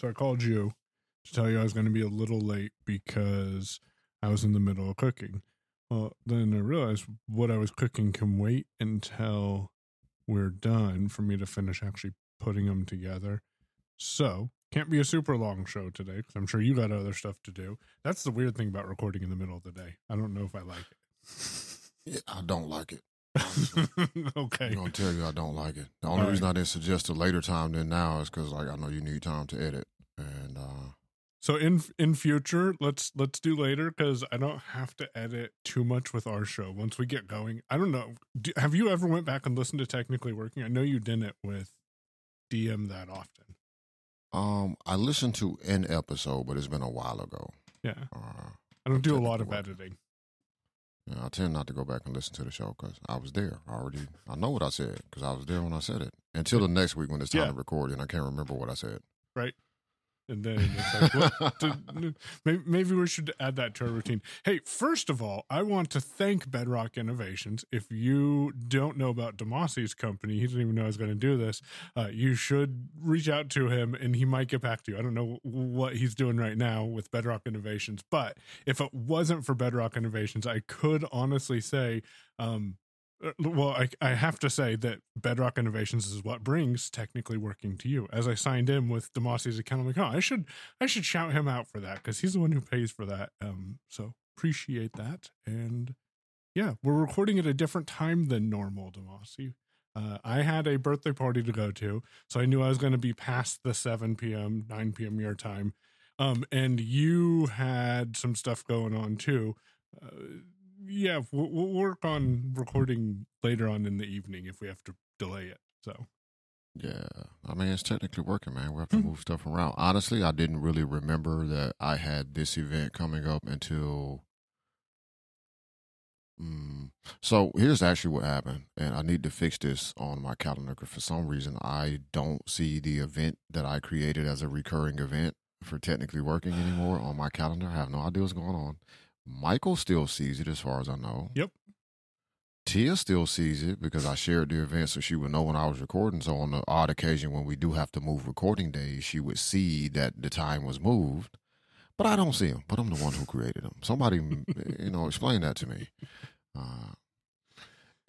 So I called you to tell you I was going to be a little late because I was in the middle of cooking. Well, then I realized what I was cooking can wait until we're done for me to finish actually putting them together. So, can't be a super long show today because I'm sure you got other stuff to do. That's the weird thing about recording in the middle of the day. I don't know if I like it. Yeah, I don't like it. okay. I'm gonna tell you I don't like it. The only All reason I didn't suggest a later time than now is because like I know you need time to edit, and uh So in in future, let's let's do later because I don't have to edit too much with our show once we get going. I don't know. Do, have you ever went back and listened to Technically Working? I know you didn't with DM that often. um I listened to an episode, but it's been a while ago. Yeah, Uh, I don't do a lot of Working. editing. Yeah, I tend not to go back and listen to the show because I was there I already. I know what I said because I was there when I said it. Until the next week when it's time Yeah. to record, and I can't remember what I said. And then it's like, maybe, maybe we should add that to our routine. Hey, first of all, I want to thank Bedrock Innovations. If you don't know about Demasi's company, he didn't even know I was going to do this. Uh, you should reach out to him and he might get back to you. I don't know what he's doing right now with Bedrock Innovations, but if it wasn't for Bedrock Innovations, I could honestly say, um, well, I, I have to say that Bedrock Innovations is what brings technically working to you. As I signed in with Demasi's account, I'm like, oh, I should I should shout him out for that because he's the one who pays for that. Um, so appreciate that. And yeah, we're recording at a different time than normal, Demasi. Uh, I had a birthday party to go to, so I knew I was going to be past the 7 p.m., 9 p.m. your time. Um, and you had some stuff going on too. Uh, yeah, we'll, we'll work on recording later on in the evening if we have to delay it. So Yeah, I mean it's technically working, man. We have to Hmm. move stuff around. Honestly, I didn't really remember that I had this event coming up until. Mm. So here's actually what happened, and I need to fix this on my calendar because for some reason I don't see the event that I created as a recurring event for technically working anymore on my calendar. I have no idea what's going on. Michael still sees it, as far as I know. Yep. Tia still sees it because I shared the event so she would know when I was recording. So on the odd occasion when we do have to move recording days, she would see that the time was moved. But I don't see them. But I'm the one who created them. Somebody, you know, explain that to me. Uh,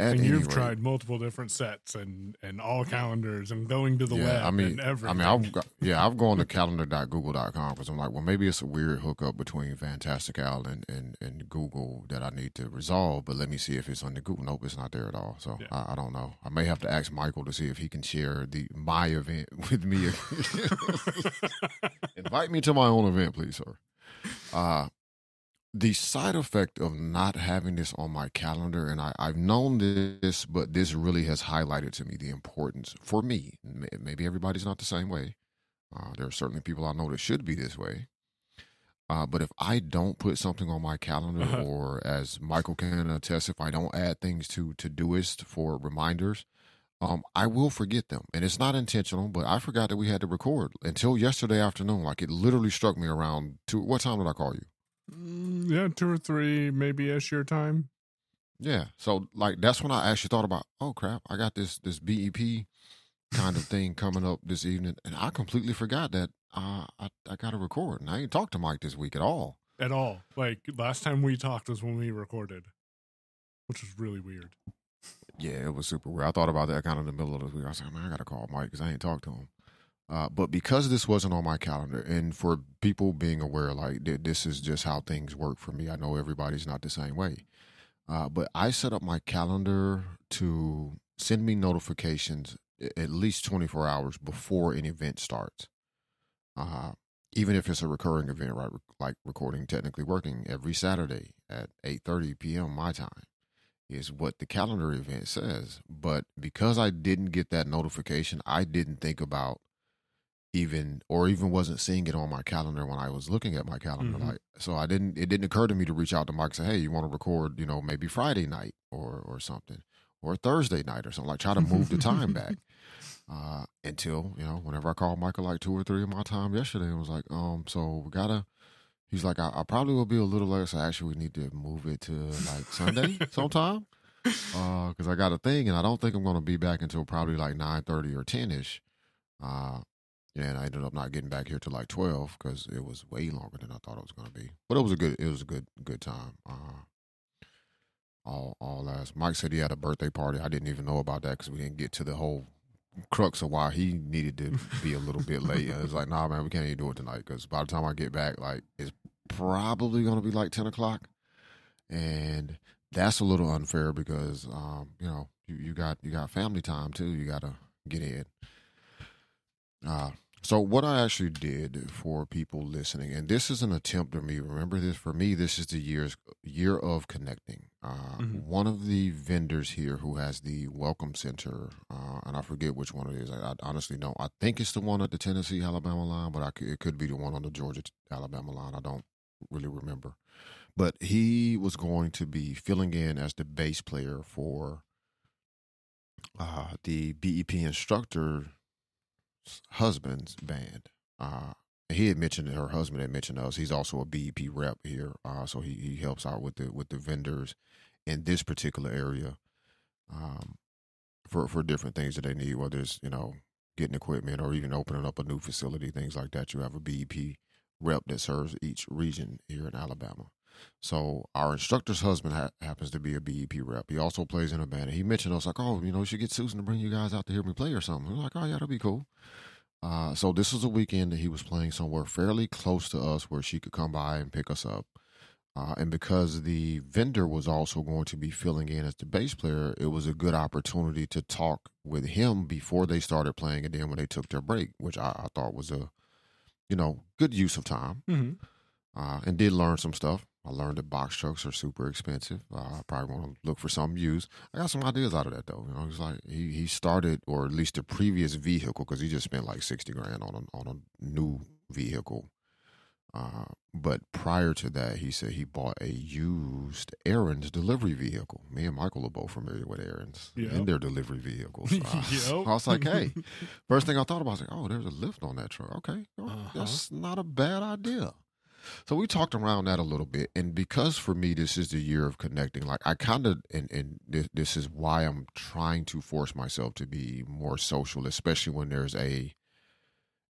at and you've rate- tried multiple different sets and and all calendars and going to the yeah, web I mean, and everything. I mean, I've got, yeah, I've gone to calendar.google.com because I'm like, well, maybe it's a weird hookup between Fantastical and, and, and Google that I need to resolve. But let me see if it's under Google. Nope, it's not there at all. So Yeah. I, I don't know. I may have to ask Michael to see if he can share the my event with me. Invite me to my own event, please, sir. Uh, the side effect of not having this on my calendar, and I, I've known this, but this really has highlighted to me the importance for me. Maybe everybody's not the same way. Uh, there are certainly people I know that should be this way. Uh, but if I don't put something on my calendar, Uh-huh. or as Michael can attest, if I don't add things to Todoist for reminders, um, I will forget them. And it's not intentional, but I forgot that we had to record until yesterday afternoon. Like it literally struck me around two. What time did I call you? Mm, yeah, two or three, maybe ish your time. Yeah. So like that's when I actually thought about, oh crap, I got this this BEP kind of thing coming up this evening, and I completely forgot that uh, I I got to record, and I ain't talked to Mike this week at all. At all. Like last time we talked was when we recorded, which was really weird. Yeah, it was super weird. I thought about that kind of in the middle of the week. I was like, man, I got to call Mike because I ain't talked to him. Uh, but because this wasn't on my calendar, and for people being aware, like th- this is just how things work for me. I know everybody's not the same way, uh, but I set up my calendar to send me notifications at least 24 hours before an event starts. Uh, even if it's a recurring event, right? Like recording, technically working every Saturday at 8:30 p.m. my time is what the calendar event says. But because I didn't get that notification, I didn't think about even or even wasn't seeing it on my calendar when I was looking at my calendar. Mhm. Like so I didn't it didn't occur to me to reach out to Mike and say, Hey, you want to record, you know, maybe Friday night or or something. Or Thursday night or something. Like try to move the time back. Uh until, you know, whenever I called Michael like two or three of my time yesterday and was like, um, so we gotta He's like, I, I probably will be a little late, so actually we need to move it to like Sunday sometime. Uh, because I got a thing, and I don't think I'm gonna be back until probably like nine thirty or ten ish. Uh, and I ended up not getting back here till like twelve because it was way longer than I thought it was going to be. But it was a good it was a good good time. Uh, all all last. Mike said he had a birthday party. I didn't even know about that because we didn't get to the whole crux of why he needed to be a little bit late. And it's like, nah, man, we can't even do it tonight because by the time I get back, like it's probably going to be like ten o'clock, and that's a little unfair because um, you know you, you got you got family time too. You got to get in. Uh, so what I actually did for people listening, and this is an attempt for me. Remember this for me. This is the year's year of connecting. Uh, mm-hmm. One of the vendors here who has the Welcome Center, uh, and I forget which one it is. I, I, honestly don't. I think it's the one at the Tennessee Alabama line, but I, it could be the one on the Georgia Alabama line. I don't really remember. But he was going to be filling in as the bass player for uh, the BEP instructor husband's band. Uh, he had mentioned her husband had mentioned us. He's also a BEP rep here, uh, so he, he helps out with the with the vendors in this particular area um, for for different things that they need, whether it's you know getting equipment or even opening up a new facility, things like that. You have a BEP rep that serves each region here in Alabama. So our instructor's husband ha- happens to be a BEP rep. He also plays in a band. And he mentioned us like, oh, you know, we should get Susan to bring you guys out to hear me play or something. We're like, oh yeah, that'd be cool. Uh, so this was a weekend that he was playing somewhere fairly close to us where she could come by and pick us up. Uh, and because the vendor was also going to be filling in as the bass player, it was a good opportunity to talk with him before they started playing and then when they took their break, which I, I thought was a, you know, good use of time. Mm-hmm. Uh, and did learn some stuff. I learned that box trucks are super expensive. Uh, I probably want to look for some used. I got some ideas out of that though. You know, it's like he he started, or at least the previous vehicle, because he just spent like sixty grand on a on a new vehicle. Uh, but prior to that, he said he bought a used Aaron's delivery vehicle. Me and Michael are both familiar with Aaron's yep. and their delivery vehicles. Uh, yep. I was like, hey, first thing I thought about was like, oh, there's a lift on that truck. Okay, well, uh-huh. that's not a bad idea. So we talked around that a little bit, and because for me this is the year of connecting, like I kind of, and and this, this is why I'm trying to force myself to be more social, especially when there's a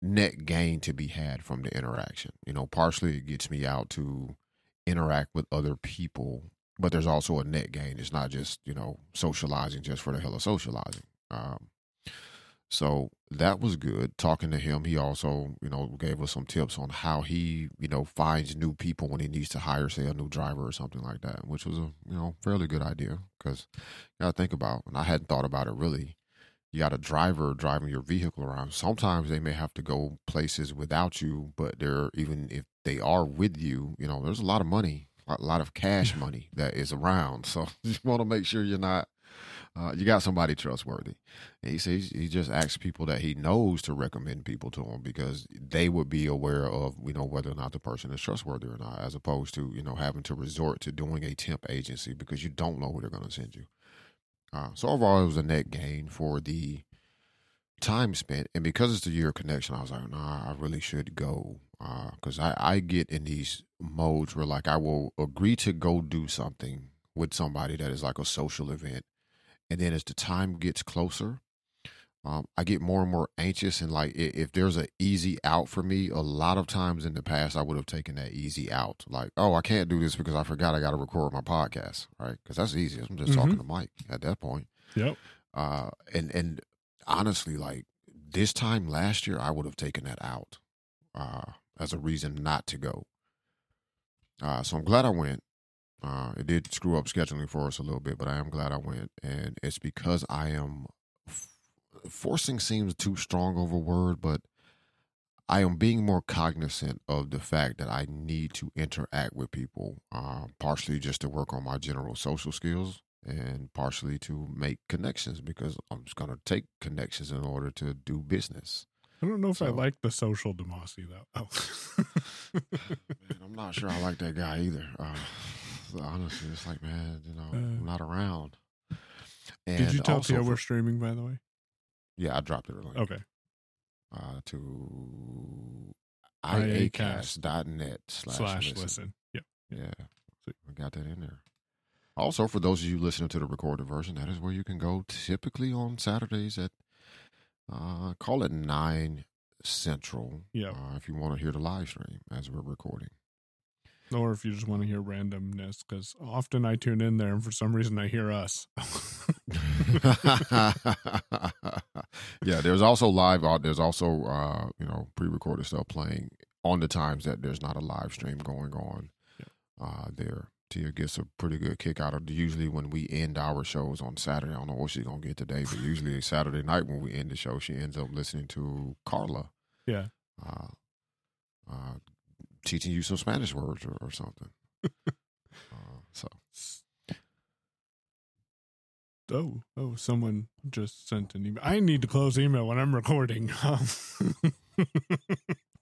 net gain to be had from the interaction. You know, partially it gets me out to interact with other people, but there's also a net gain. It's not just you know socializing just for the hell of socializing. Um, so that was good. Talking to him, he also, you know, gave us some tips on how he, you know, finds new people when he needs to hire, say, a new driver or something like that, which was a, you know, fairly good idea because you got to think about, and I hadn't thought about it really. You got a driver driving your vehicle around. Sometimes they may have to go places without you, but they're even if they are with you, you know, there's a lot of money, a lot of cash money that is around. So you want to make sure you're not uh, you got somebody trustworthy. And he says he just asks people that he knows to recommend people to him because they would be aware of you know whether or not the person is trustworthy or not, as opposed to you know having to resort to doing a temp agency because you don't know who they're going to send you. Uh, so overall, it was a net gain for the time spent, and because it's the year connection, I was like, nah, I really should go because uh, I I get in these modes where like I will agree to go do something with somebody that is like a social event and then as the time gets closer um, I get more and more anxious and like if there's an easy out for me, a lot of times in the past I would have taken that easy out. Like, oh, I can't do this because I forgot I got to record my podcast, right? Because that's easy. I'm just mm-hmm. talking to Mike at that point. Yep. Uh, and and honestly, like this time last year, I would have taken that out uh, as a reason not to go. Uh, so I'm glad I went. Uh, it did screw up scheduling for us a little bit, but I am glad I went, and it's because I am f- forcing seems too strong of a word, but I am being more cognizant of the fact that I need to interact with people, uh, partially just to work on my general social skills, and partially to make connections because I'm just going to take connections in order to do business. I don't know if so, I like the social Demasi though. Oh. man, I'm not sure I like that guy either. Uh, honestly, it's like, man, you know, uh, I'm not around. And did you tell Tia we're streaming, by the way? Yeah, I dropped it earlier. Okay. Uh, to iacast.net slash, slash listen. listen. Yep. Yeah. We got that in there. Also, for those of you listening to the recorded version, that is where you can go typically on Saturdays at uh, call it 9 Central. Yeah. Uh, if you want to hear the live stream as we're recording. Or if you just want to hear randomness, because often I tune in there and for some reason I hear us. yeah, there's also live. There's also uh, you know pre-recorded stuff playing on the times that there's not a live stream going on. Uh, there, Tia gets a pretty good kick out of. Usually when we end our shows on Saturday, I don't know what she's gonna get today, but usually Saturday night when we end the show, she ends up listening to Carla. yeah. uh, uh, teaching you some Spanish words or, or something. uh, so Oh, oh, someone just sent an email. I need to close email when I'm recording.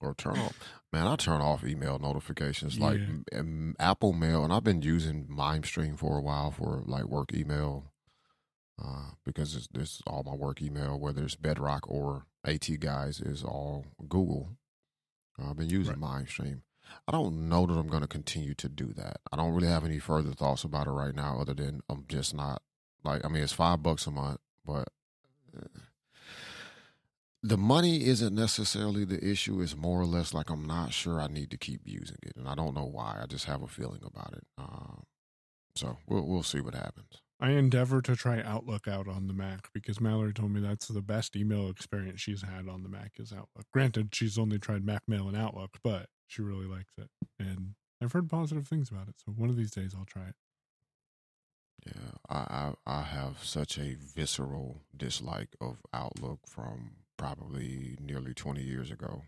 or turn off. Man, I turn off email notifications like Yeah. m- Apple Mail, and I've been using MimeStream for a while for like work email. Uh, because it's, this all my work email, whether it's Bedrock or AT guys, is all Google. Uh, I've been using MimeStream. I don't know that I'm going to continue to do that. I don't really have any further thoughts about it right now, other than I'm just not like. I mean, it's five bucks a month, but uh, the money isn't necessarily the issue. It's more or less like I'm not sure I need to keep using it, and I don't know why. I just have a feeling about it. Uh, so we'll we'll see what happens. I endeavor to try Outlook out on the Mac because Mallory told me that's the best email experience she's had on the Mac is Outlook. Granted, she's only tried Mac Mail and Outlook, but she really likes it. And I've heard positive things about it. So one of these days I'll try it. Yeah, I, I I have such a visceral dislike of Outlook from probably nearly twenty years ago.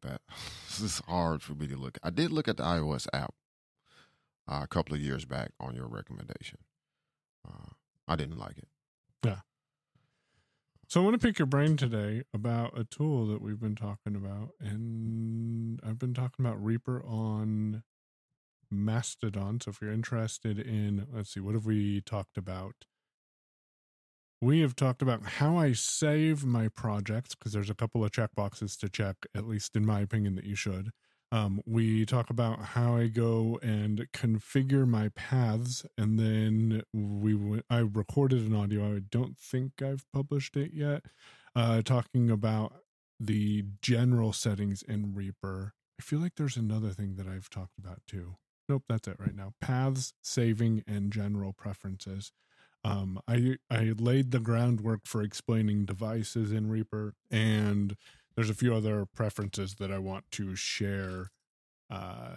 That this is hard for me to look. I did look at the iOS app uh, a couple of years back on your recommendation. Uh, I didn't like it. Yeah. So I want to pick your brain today about a tool that we've been talking about. And I've been talking about Reaper on Mastodon. So if you're interested in, let's see, what have we talked about? We have talked about how I save my projects because there's a couple of checkboxes to check, at least in my opinion, that you should. Um, we talk about how I go and configure my paths, and then we went, I recorded an audio. I don't think I've published it yet. Uh, talking about the general settings in Reaper. I feel like there's another thing that I've talked about too. Nope, that's it right now. Paths, saving, and general preferences. Um, I I laid the groundwork for explaining devices in Reaper, and there's a few other preferences that I want to share. Uh,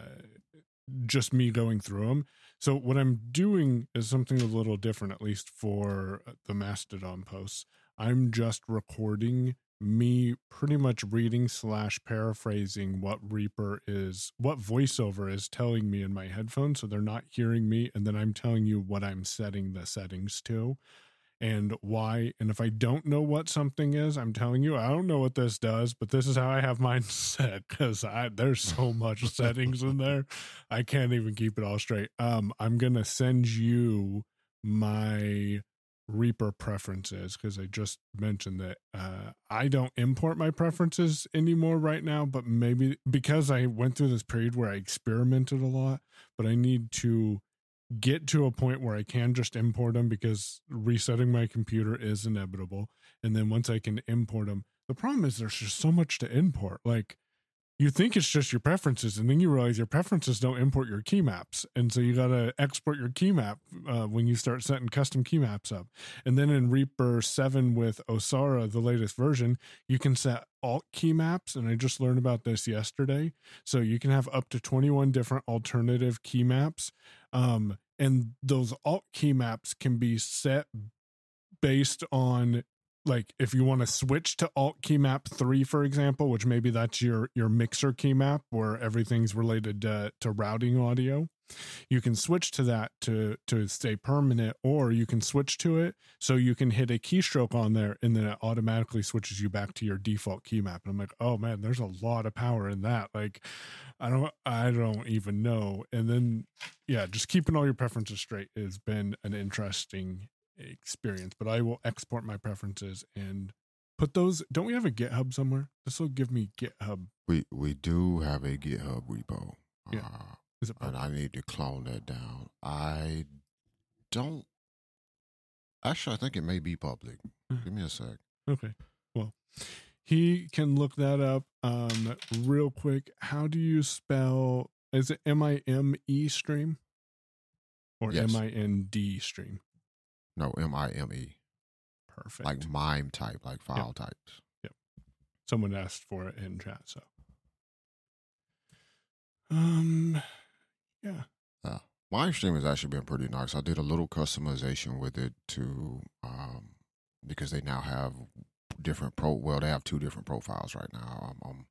just me going through them. So what I'm doing is something a little different, at least for the Mastodon posts. I'm just recording me pretty much reading slash paraphrasing what Reaper is, what voiceover is telling me in my headphones. So they're not hearing me. And then I'm telling you what I'm setting the settings to and why. And if I don't know what something is, I'm telling you, I don't know what this does, but this is how I have mine set because I there's so much settings in there. I can't even keep it all straight. Um, I'm gonna send you my Reaper preferences because I just mentioned that uh, I don't import my preferences anymore right now, but maybe because I went through this period where I experimented a lot, but I need to get to a point where I can just import them because resetting my computer is inevitable. And then once I can import them, the problem is there's just so much to import. Like you think it's just your preferences, and then you realize your preferences don't import your key maps. And so you got to export your key map uh, when you start setting custom key maps up. And then in Reaper 7 with Osara, the latest version, you can set alt key maps. And I just learned about this yesterday. So you can have up to 21 different alternative key maps. Um, and those alt key maps can be set based on like if you want to switch to alt key map 3 for example which maybe that's your your mixer key map where everything's related to, to routing audio you can switch to that to to stay permanent or you can switch to it so you can hit a keystroke on there and then it automatically switches you back to your default key map and i'm like oh man there's a lot of power in that. Like i don't i don't even know. And then yeah just keeping all your preferences straight has been an interesting experience but i will export my preferences and put those don't we have a github somewhere this will give me github We we do have a GitHub repo. Yeah. Uh, is it and I need to clone that down. I don't. Actually, I think it may be public. Mhm. Give me a sec. Okay. Well, he can look that up um, real quick. How do you spell? Is it M I M E stream or Yes. M I N D stream? No, M I M E, Perfect. like mime type, like file types. Yep. Someone asked for it in chat, so um, yeah, Mime stream has actually been pretty nice. I did a little customization with it to um because they now have different pro. Well, they have two different profiles right now. I'm, I'm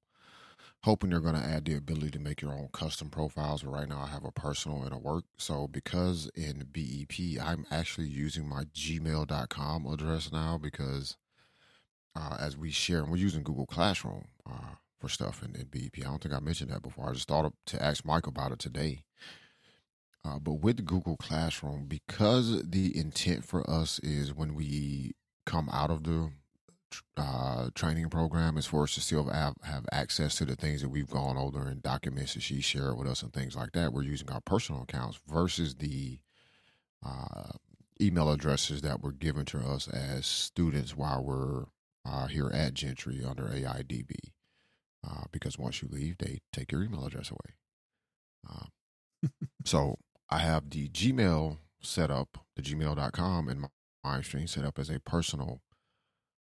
hoping they're going to add the ability to make your own custom profiles. But right now, I have a personal and a work. So because in BEP, I'm actually using my Gmail.com address now because uh, as we share, and we're using Google Classroom uh, for stuff in, in BEP. I don't think I mentioned that before. I just thought to ask Mike about it today. Uh, but with Google Classroom, because the intent for us is when we come out of the uh, training program is for us to still have, have access to the things that we've gone over and documents that she shared with us and things like that. We're using our personal accounts versus the uh, email addresses that were given to us as students while we're uh, here at Gentry under AIDB. Uh, because once you leave, they take your email address away. Uh, so I have the Gmail set up, the gmail.com and my MimeStream set up as a personal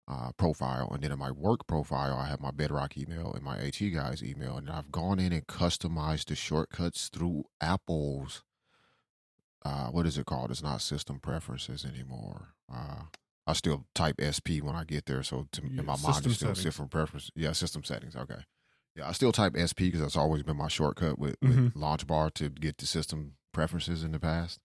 uh, profile. And then in my work profile, I have my Bedrock email and my AT guys email. And I've gone in and customized the shortcuts through Apple's, uh, what is it called? It's not system preferences anymore. Uh, I still type SP when I get there. So to, Yeah, in my mind, system it's still settings. system preference. Yeah, system settings. Okay. Yeah, I still type SP because that's always been my shortcut with, Mhm. with Launch Bar to get the system preferences in the past.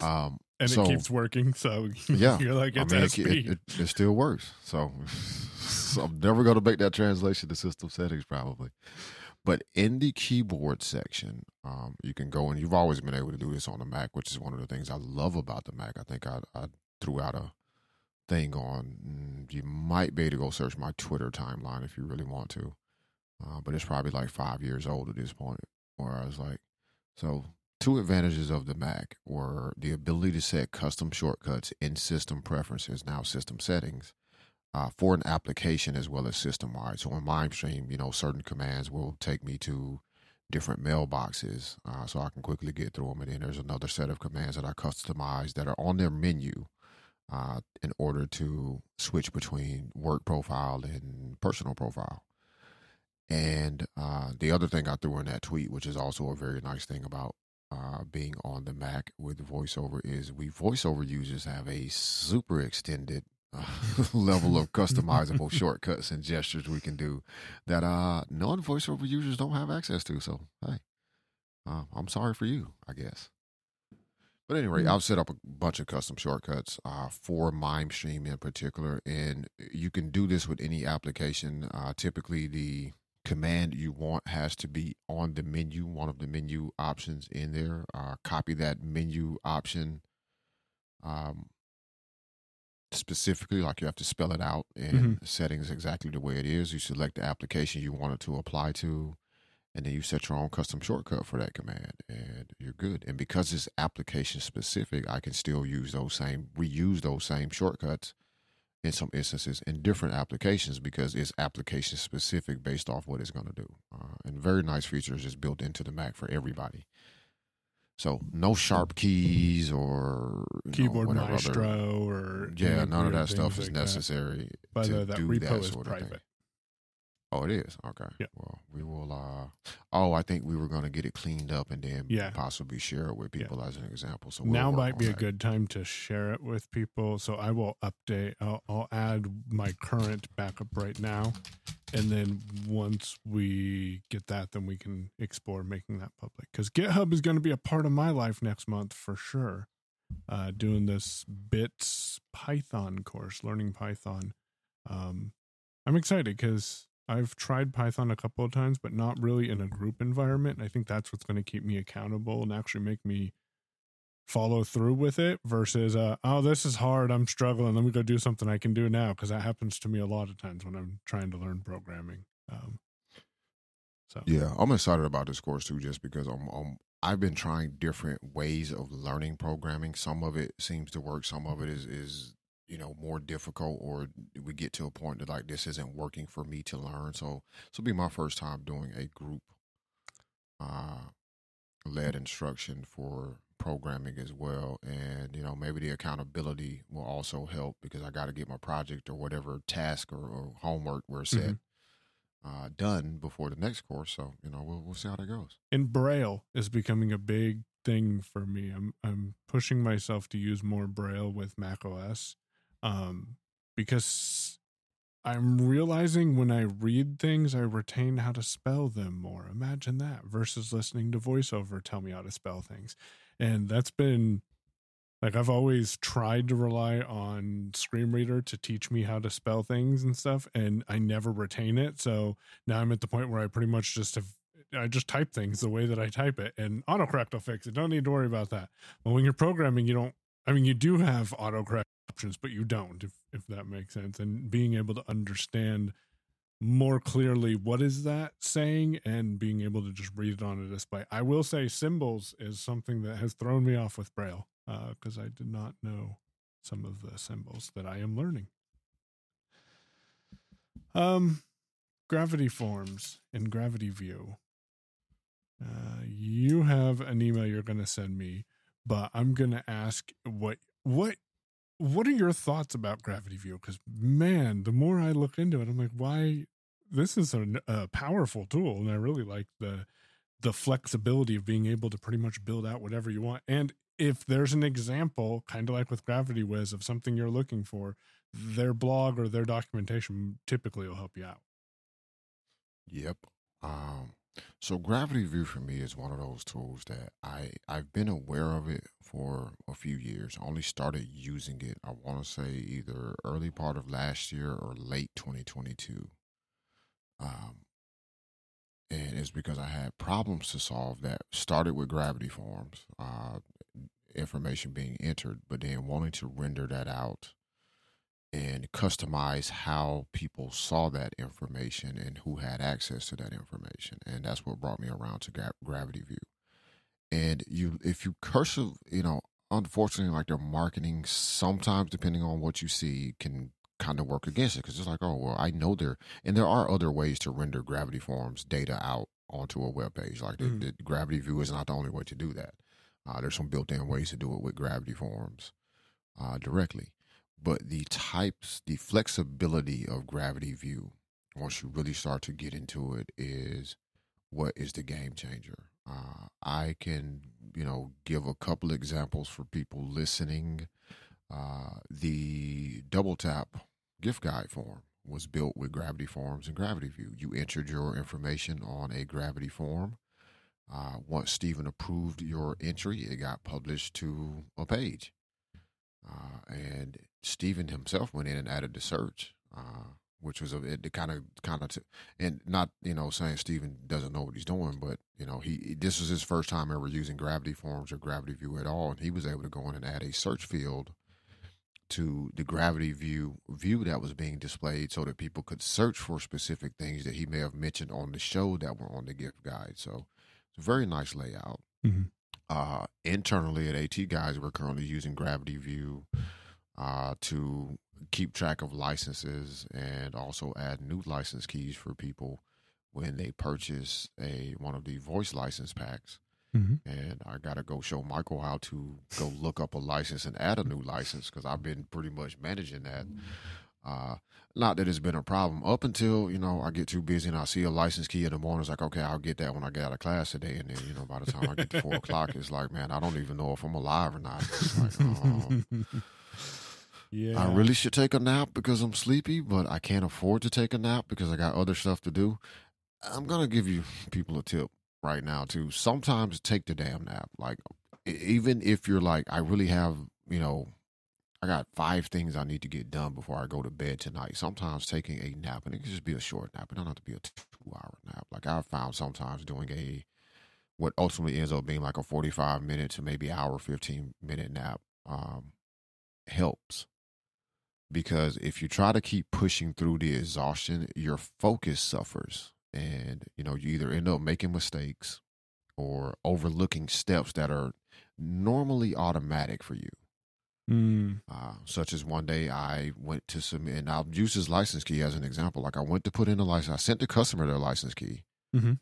Um, and So- it keeps working. So Yeah. you're like I mean, it, it, it still works. So, so I'm never going to make that translation to system settings probably. But in the keyboard section, um, you can go and you've always been able to do this on the Mac, which is one of the things I love about the Mac. I think I, I threw out a thing on. mm, You might be able to go search my Twitter timeline if you really want to, uh, but it's probably like five years old at this point. Where I was like, so two advantages of the Mac were the ability to set custom shortcuts in system preferences, now system settings, uh, for an application as well as system wide. So on MimeStream, you know, certain commands will take me to different mailboxes uh, so I can quickly get through them. And then there's another set of commands that I customize that are on their menu uh, in order to switch between work profile and personal profile. And uh, the other thing I threw in that tweet, which is also a very nice thing about uh, being on the Mac with VoiceOver, is we VoiceOver users have a super extended uh, level of customizable shortcuts and gestures we can do that uh, non VoiceOver users don't have access to. So, hey, uh, I'm sorry for you, I guess. But anyway, Mm. I've set up a bunch of custom shortcuts uh, for MimeStream in particular, and you can do this with any application. Uh, typically, the command you want has to be on the menu, one of the menu options in there. Uh, copy that menu option um, specifically, like you have to spell it out in settings exactly the way it is. You select the application you want it to apply to, and then you set your own custom shortcut for that command, and you're good. And because it's application specific, I can still use those same, reuse those same shortcuts in some instances in different applications because it's application specific based off what it's going to do. Uh, and very nice features is built into the Mac for everybody. So no sharp keys or you know, Keyboard whatever other- Maestro or yeah, none of that stuff is like necessary. By to the way, that do repo that is private. thing. Oh, it is okay. Yeah. Well, we will. uh Oh, I think we were going to get it cleaned up and then Yeah. possibly share it with Yeah. people as an example. So we'll now might be a good time to share it with people. So I will update. I'll, I'll add my current backup right now, and then once we get that, then we can explore making that public. Because GitHub is going to be a part of my life next month for sure. Uh, doing this bits Python course, learning Python. Um, I'm excited because I've tried Python a couple of times, but not really in a group environment. I think that's what's going to keep me accountable and actually make me follow through with it versus uh oh this is hard i'm struggling let me go do something i can do now because that happens to me a lot of times when i'm trying to learn programming um so Yeah, I'm excited about this course too, just because I'm, I'm I've been trying different ways of learning programming. Some of it seems to work. Some of it is is you know more difficult or we get to a point that like this isn't working for me to learn. So this will be my first time doing a group uh led instruction for programming as well. And you know maybe the accountability will also help because i got to get my project or whatever task or, or homework we're set Mhm. uh, done before the next course. So you know we'll, we'll see how that goes. And braille is becoming a big thing for me. I'm i'm pushing myself to use more braille with mac os um because i'm realizing when i read things i retain how to spell them more imagine that versus listening to voiceover tell me how to spell things and that's been like i've always tried to rely on screen reader to teach me how to spell things and stuff and i never retain it so now i'm at the point where i pretty much just have I just type things the way that I type it, and autocorrect will fix it. Don't need to worry about that. But when you're programming, you don't. I mean, you do have autocorrect options, but you don't. If if that makes sense, and being able to understand more clearly what is that saying, and being able to just read it on a display. I will say symbols is something that has thrown me off with Braille because I did not know some of the symbols that I am learning. Um, gravity forms in Gravity View. Uh, you have an email you're going to send me, but I'm going to ask what what what are your thoughts about Gravity View? Because man, the more I look into it, I'm like, why? This is a, a powerful tool, and I really like the the flexibility of being able to pretty much build out whatever you want. And if there's an example, kind of like with Gravity Wiz, of something you're looking for, their blog or their documentation typically will help you out. Yep. Um, so Gravity View for me is one of those tools that I I've been aware of it for a few years. I only started using it. I want to say either early part of last year or late 2022. Um, and it's because I had problems to solve that started with Gravity Forms, uh, information being entered, but then wanting to render that out and customize how people saw that information and who had access to that information and that's what brought me around to Gra- gravity view. And you if you cursive you know unfortunately like their marketing sometimes depending on what you see can kind of work against it because it's like oh well i know there and there are other ways to render gravity forms data out onto a web page like the, the gravity view is not the only way to do that. Uh, there's some built-in ways to do it with gravity forms uh, directly but the types, the flexibility of Gravity View, once you really start to get into it, is what is the game changer. Uh, I can, you know, give a couple examples for people listening. Uh, the double tap gift guide form was built with Gravity Forms and Gravity View. You entered your information on a Gravity form. Uh, once Stephen approved your entry, it got published to a page. Uh, and Stephen himself went in and added the search, uh, which was a it kind of kind of and not you know saying Stephen doesn't know what he's doing, but you know he this was his first time ever using Gravity Forms or Gravity View at all, and he was able to go in and add a search field to the Gravity View view that was being displayed, so that people could search for specific things that he may have mentioned on the show that were on the gift guide. So it's a very nice layout. Mhm. Uh, internally at AT Guys, we're currently using Gravity View uh, to keep track of licenses and also add new license keys for people when they purchase a one of the voice license packs. Mhm. And I got to go show Michael how to go look up a license and add a new license because I've been pretty much managing that. Uh, not that it's been a problem up until you know I get too busy and I see a license key in the morning. It's like okay, I'll get that when I get out of class today, and then you know by the time I get to four o'clock, it's like man, I don't even know if I'm alive or not. It's like, oh. yeah, I really should take a nap because I'm sleepy, but I can't afford to take a nap because I got other stuff to do. I'm gonna give you people a tip right now too. Sometimes take the damn nap. Like even if you're like, I really have, you know, I got five things I need to get done before I go to bed tonight. Sometimes taking a nap, and it can just be a short nap. It don't have to be a two hour nap. Like I've found sometimes doing a what ultimately ends up being like a 45 minute to maybe hour 15 minute nap um, helps because if you try to keep pushing through the exhaustion your focus suffers and you know you either end up making mistakes or overlooking steps that are normally automatic for you Mm. Uh, such as one day I went to submit, and I'll use his license key as an example. Like I went to put in a license, I sent the customer their license key, hmm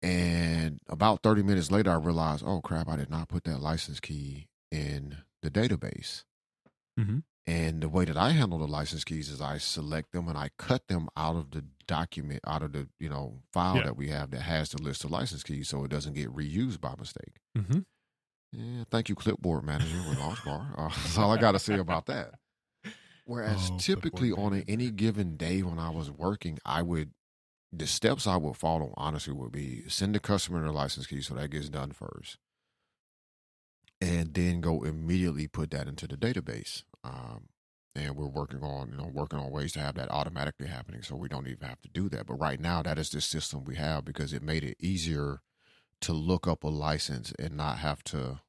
and about 30 minutes later, I realized, oh crap, I did not put that license key in the database. Mhm. And the way that I handle the license keys is I select them and I cut them out of the document, out of the you know file Yeah. that we have that has the list of license keys, so it doesn't get reused by mistake. hmm Yeah, thank you, clipboard manager with Launchbar. Uh, that's all I got to say about that. Whereas Oh, typically on a, any given day when I was working, I would the steps I would follow honestly would be send the customer their license key so that gets done first, and then go immediately put that into the database. Um, and we're working on you know working on ways to have that automatically happening so we don't even have to do that. But right now, that is the system we have because it made it easier to look up a license and not have to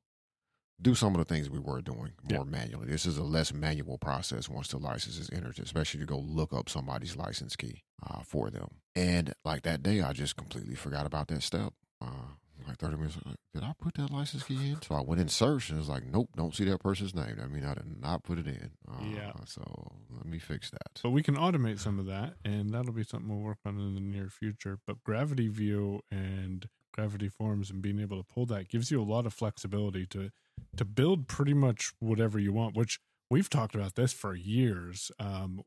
do some of the things we were doing more manually. This is a less manual process once the license is entered, especially to go look up somebody's license key uh, for them. And like that day, I just completely forgot about that step. Uh, like 30 minutes, like, did I put that license key in? So I went in search and it was like, nope, don't see that person's name. I mean, I did not put it in. Uh, Yeah. So let me fix that. But we can automate some of that, and that'll be something we'll work on in the near future. But Gravity View and Gravity Forms and being able to pull that gives you a lot of flexibility to to build pretty much whatever you want. Which we've talked about this for years. Um,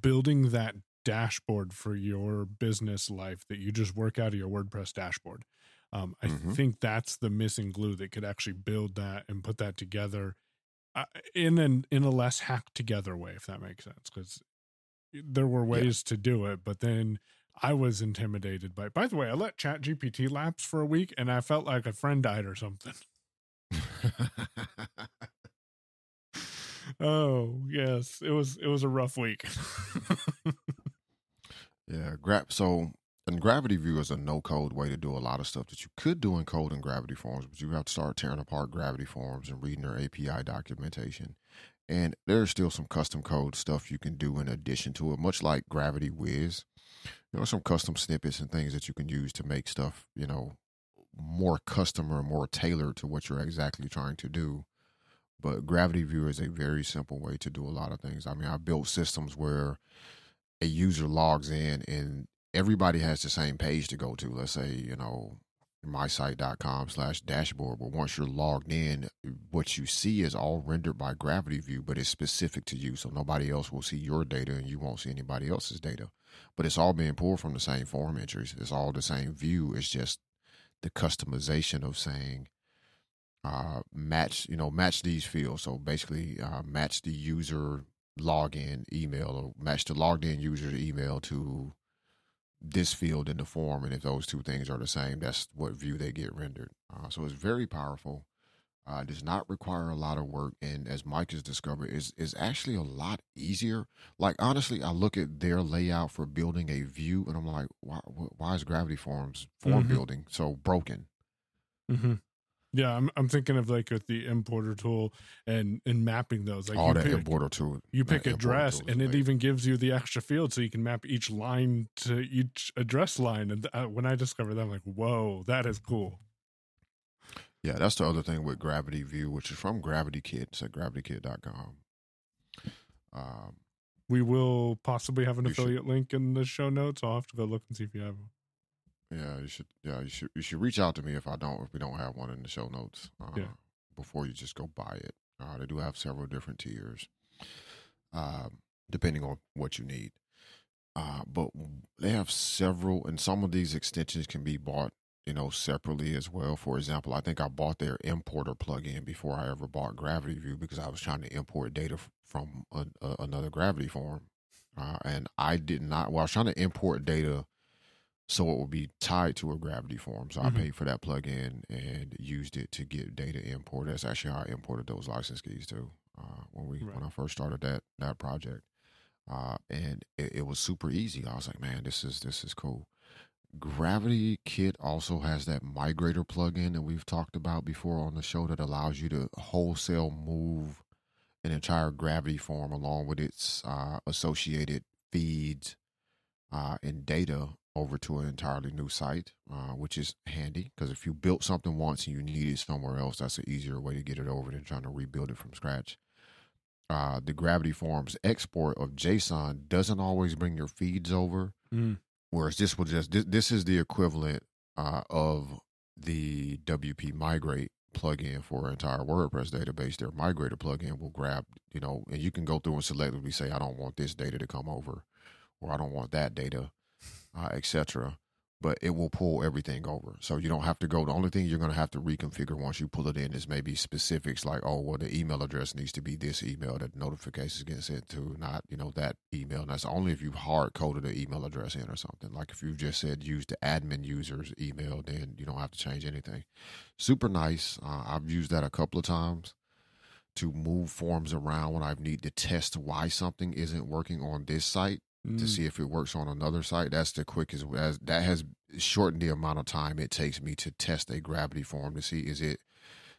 building that dashboard for your business life that you just work out of your WordPress dashboard. Um, I Mhm. think that's the missing glue that could actually build that and put that together uh, in an in a less hacked together way, if that makes sense. Because there were ways to do it, but then I was intimidated by. By the way, I let Chat GPT lapse for a week, and I felt like a friend died or something. Oh yes, it was it was a rough week. Yeah, grab so and Gravity View is a no code way to do a lot of stuff that you could do in code in Gravity Forms, but you have to start tearing apart Gravity Forms and reading their API documentation. And there's still some custom code stuff you can do in addition to it, much like Gravity Wiz. There are some custom snippets and things that you can use to make stuff, you know, more custom or more tailored to what you're exactly trying to do. But Gravity View is a very simple way to do a lot of things. I mean, I built systems where a user logs in and everybody has the same page to go to. Let's say, you know, mysite.com slash dashboard. But once you're logged in, what you see is all rendered by Gravity View, but it's specific to you. So nobody else will see your data and you won't see anybody else's data. But it's all being pulled from the same form entries. It's all the same view. It's just the customization of saying, uh, match, you know, match these fields. So basically, uh, match the user login email or match the logged in user email to this field in the form. And if those two things are the same, that's what view they get rendered. Uh, so it's very powerful. Uh, does not require a lot of work, and as Mike has discovered, is is actually a lot easier. Like honestly, I look at their layout for building a view, and I'm like, why, why is Gravity Forms form Mhm. building so broken? hmm Yeah, I'm I'm thinking of like with the importer tool and and mapping those. Like All you that pick, importer tool. you pick address, and it even gives you the extra field, so you can map each line to each address line. And uh, when I discovered that, I'm like, whoa, that is cool. Yeah, that's the other thing with Gravity View, which is from Gravity Kit. It's at gravitykit.com. Um, We will possibly have an You should- affiliate link in the show notes. I'll have to go look and see if you have. them. Yeah, you should. Yeah, you should. You should reach out to me if I don't. If we don't have one in the show notes. Uh, Yeah. Before you just go buy it. Uh, they do have several different tiers, um, depending on what you need. Uh, but they have several, and some of these extensions can be bought, you know, separately as well. For example, I think I bought their importer plugin before I ever bought Gravity View because I was trying to import data from a, a, another Gravity form, uh, and I did not. Well, I was trying to import data so it would be tied to a Gravity form. So Mhm. I paid for that plugin and used it to get data imported. That's actually how I imported those license keys too. Uh, when we Right. when I first started that that project uh, and it, it was super easy. I was like, man, this is this is cool. Gravity Kit also has that migrator plugin that we've talked about before on the show that allows you to wholesale move an entire Gravity form along with its uh, associated feeds uh, and data over to an entirely new site, uh, which is handy because if you built something once and you need it somewhere else, that's an easier way to get it over than trying to rebuild it from scratch. uh, the Gravity Forms export of JSON doesn't always bring your feeds over. Mm. Whereas this will just this, this is the equivalent uh, of the WP Migrate plugin for an entire WordPress database. Their migrator plugin will grab, you know, and you can go through and selectively say, I don't want this data to come over, or I don't want that data, uh, etc but it will pull everything over. So you don't have to go. The only thing you're going to have to reconfigure once you pull it in is maybe specifics like, oh, well, the email address needs to be this email that notifications get sent to, not, you know, that email. And that's only if you've hard coded the email address in or something. Like if you've just said use the admin user's email, then you don't have to change anything. Super nice. Uh, I've used that a couple of times to move forms around when I need to test why something isn't working on this site to Mm. see if it works on another site. That's the quickest. As that has shortened the amount of time it takes me to test a gravity form to see is it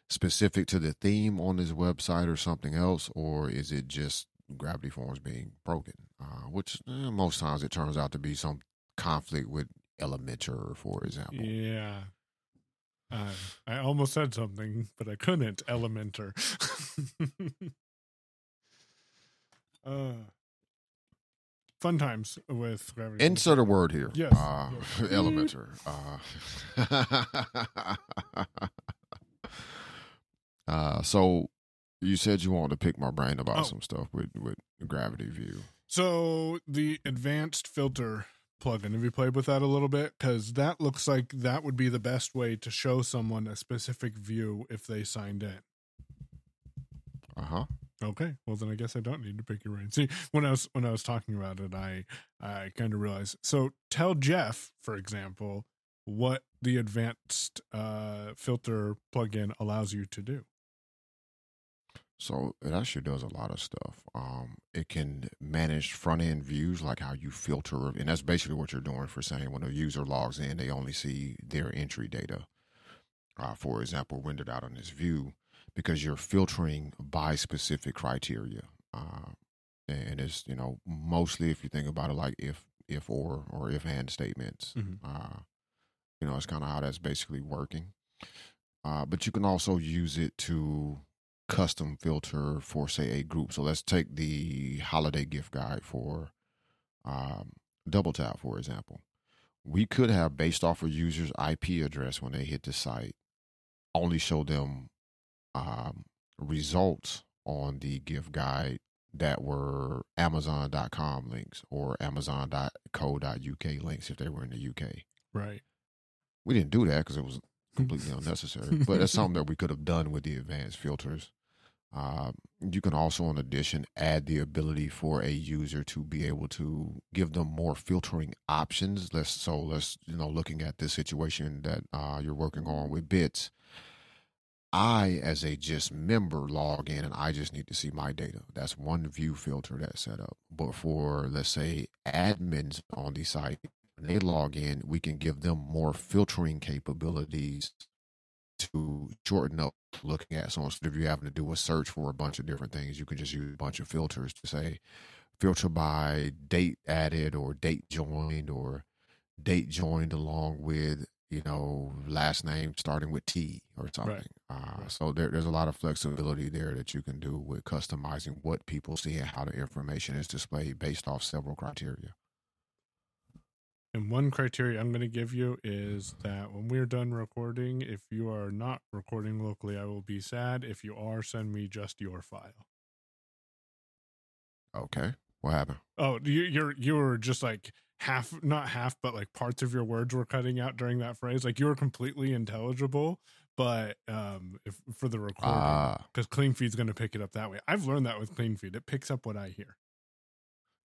specific to the theme on this website or something else, or is it just gravity forms being broken? Uh, which eh, most times it turns out to be some conflict with Elementor, for example. Yeah. Uh, I almost said something, but I couldn't. Elementor. uh, fun times with gravity. Insert a word here. Yes. Uh, Yes. Elementor. Uh, uh, so you said you wanted to pick my brain about Oh. some stuff with, with Gravity View. So the advanced filter plugin, have you played with that a little bit? Because that looks like that would be the best way to show someone a specific view if they signed in. Uh huh. Okay, well then I guess I don't need to pick your brain. See, when I was when I was talking about it, I I kind of realized. So tell Jeff, for example, what the advanced uh, filter plugin allows you to do. So it actually does a lot of stuff. Um, it can manage front end views, like how you filter, and that's basically what you're doing for saying when a user logs in, they only see their entry data. Uh, for example, rendered out on this view, because you're filtering by specific criteria. Uh, and it's you know mostly if you think about it like if if or or if and statements. Mhm. Uh, you know, it's kind of how that's basically working. Uh, but you can also use it to custom filter for say a group. So let's take the holiday gift guide for um, Double Tap, for example. We could have based off a user's IP address when they hit the site, only show them um, results on the gift guide that were Amazon.com links or Amazon.co.uk links if they were in the UK. Right. We didn't do that because it was completely unnecessary. But it's something that we could have done with the advanced filters. Uh, you can also, in addition, add the ability for a user to be able to give them more filtering options. Let's so let's you know looking at this situation that uh, you're working on with bits. I, as a just member, log in and I just need to see my data. That's one view filter that's set up. But for let's say admins on the site, when they log in, we can give them more filtering capabilities to shorten up looking at. So instead of you having to do a search for a bunch of different things, you can just use a bunch of filters to say filter by date added or date joined or date joined along with you know last name starting with T or something. Uh, Right. So there, there's a lot of flexibility there that you can do with customizing what people see and how the information is displayed based off several criteria. And one criteria I'm going to give you is that when we're done recording, if you are not recording locally, I will be sad. If you are, send me just your file. Okay, what happened? Oh, you, you're you were just like half, not half, but like parts of your words were cutting out during that phrase. Like you were completely intelligible, but um, if for the recording, Ah, because Clean Feed's going to pick it up that way. I've learned that with Clean Feed; it picks up what I hear.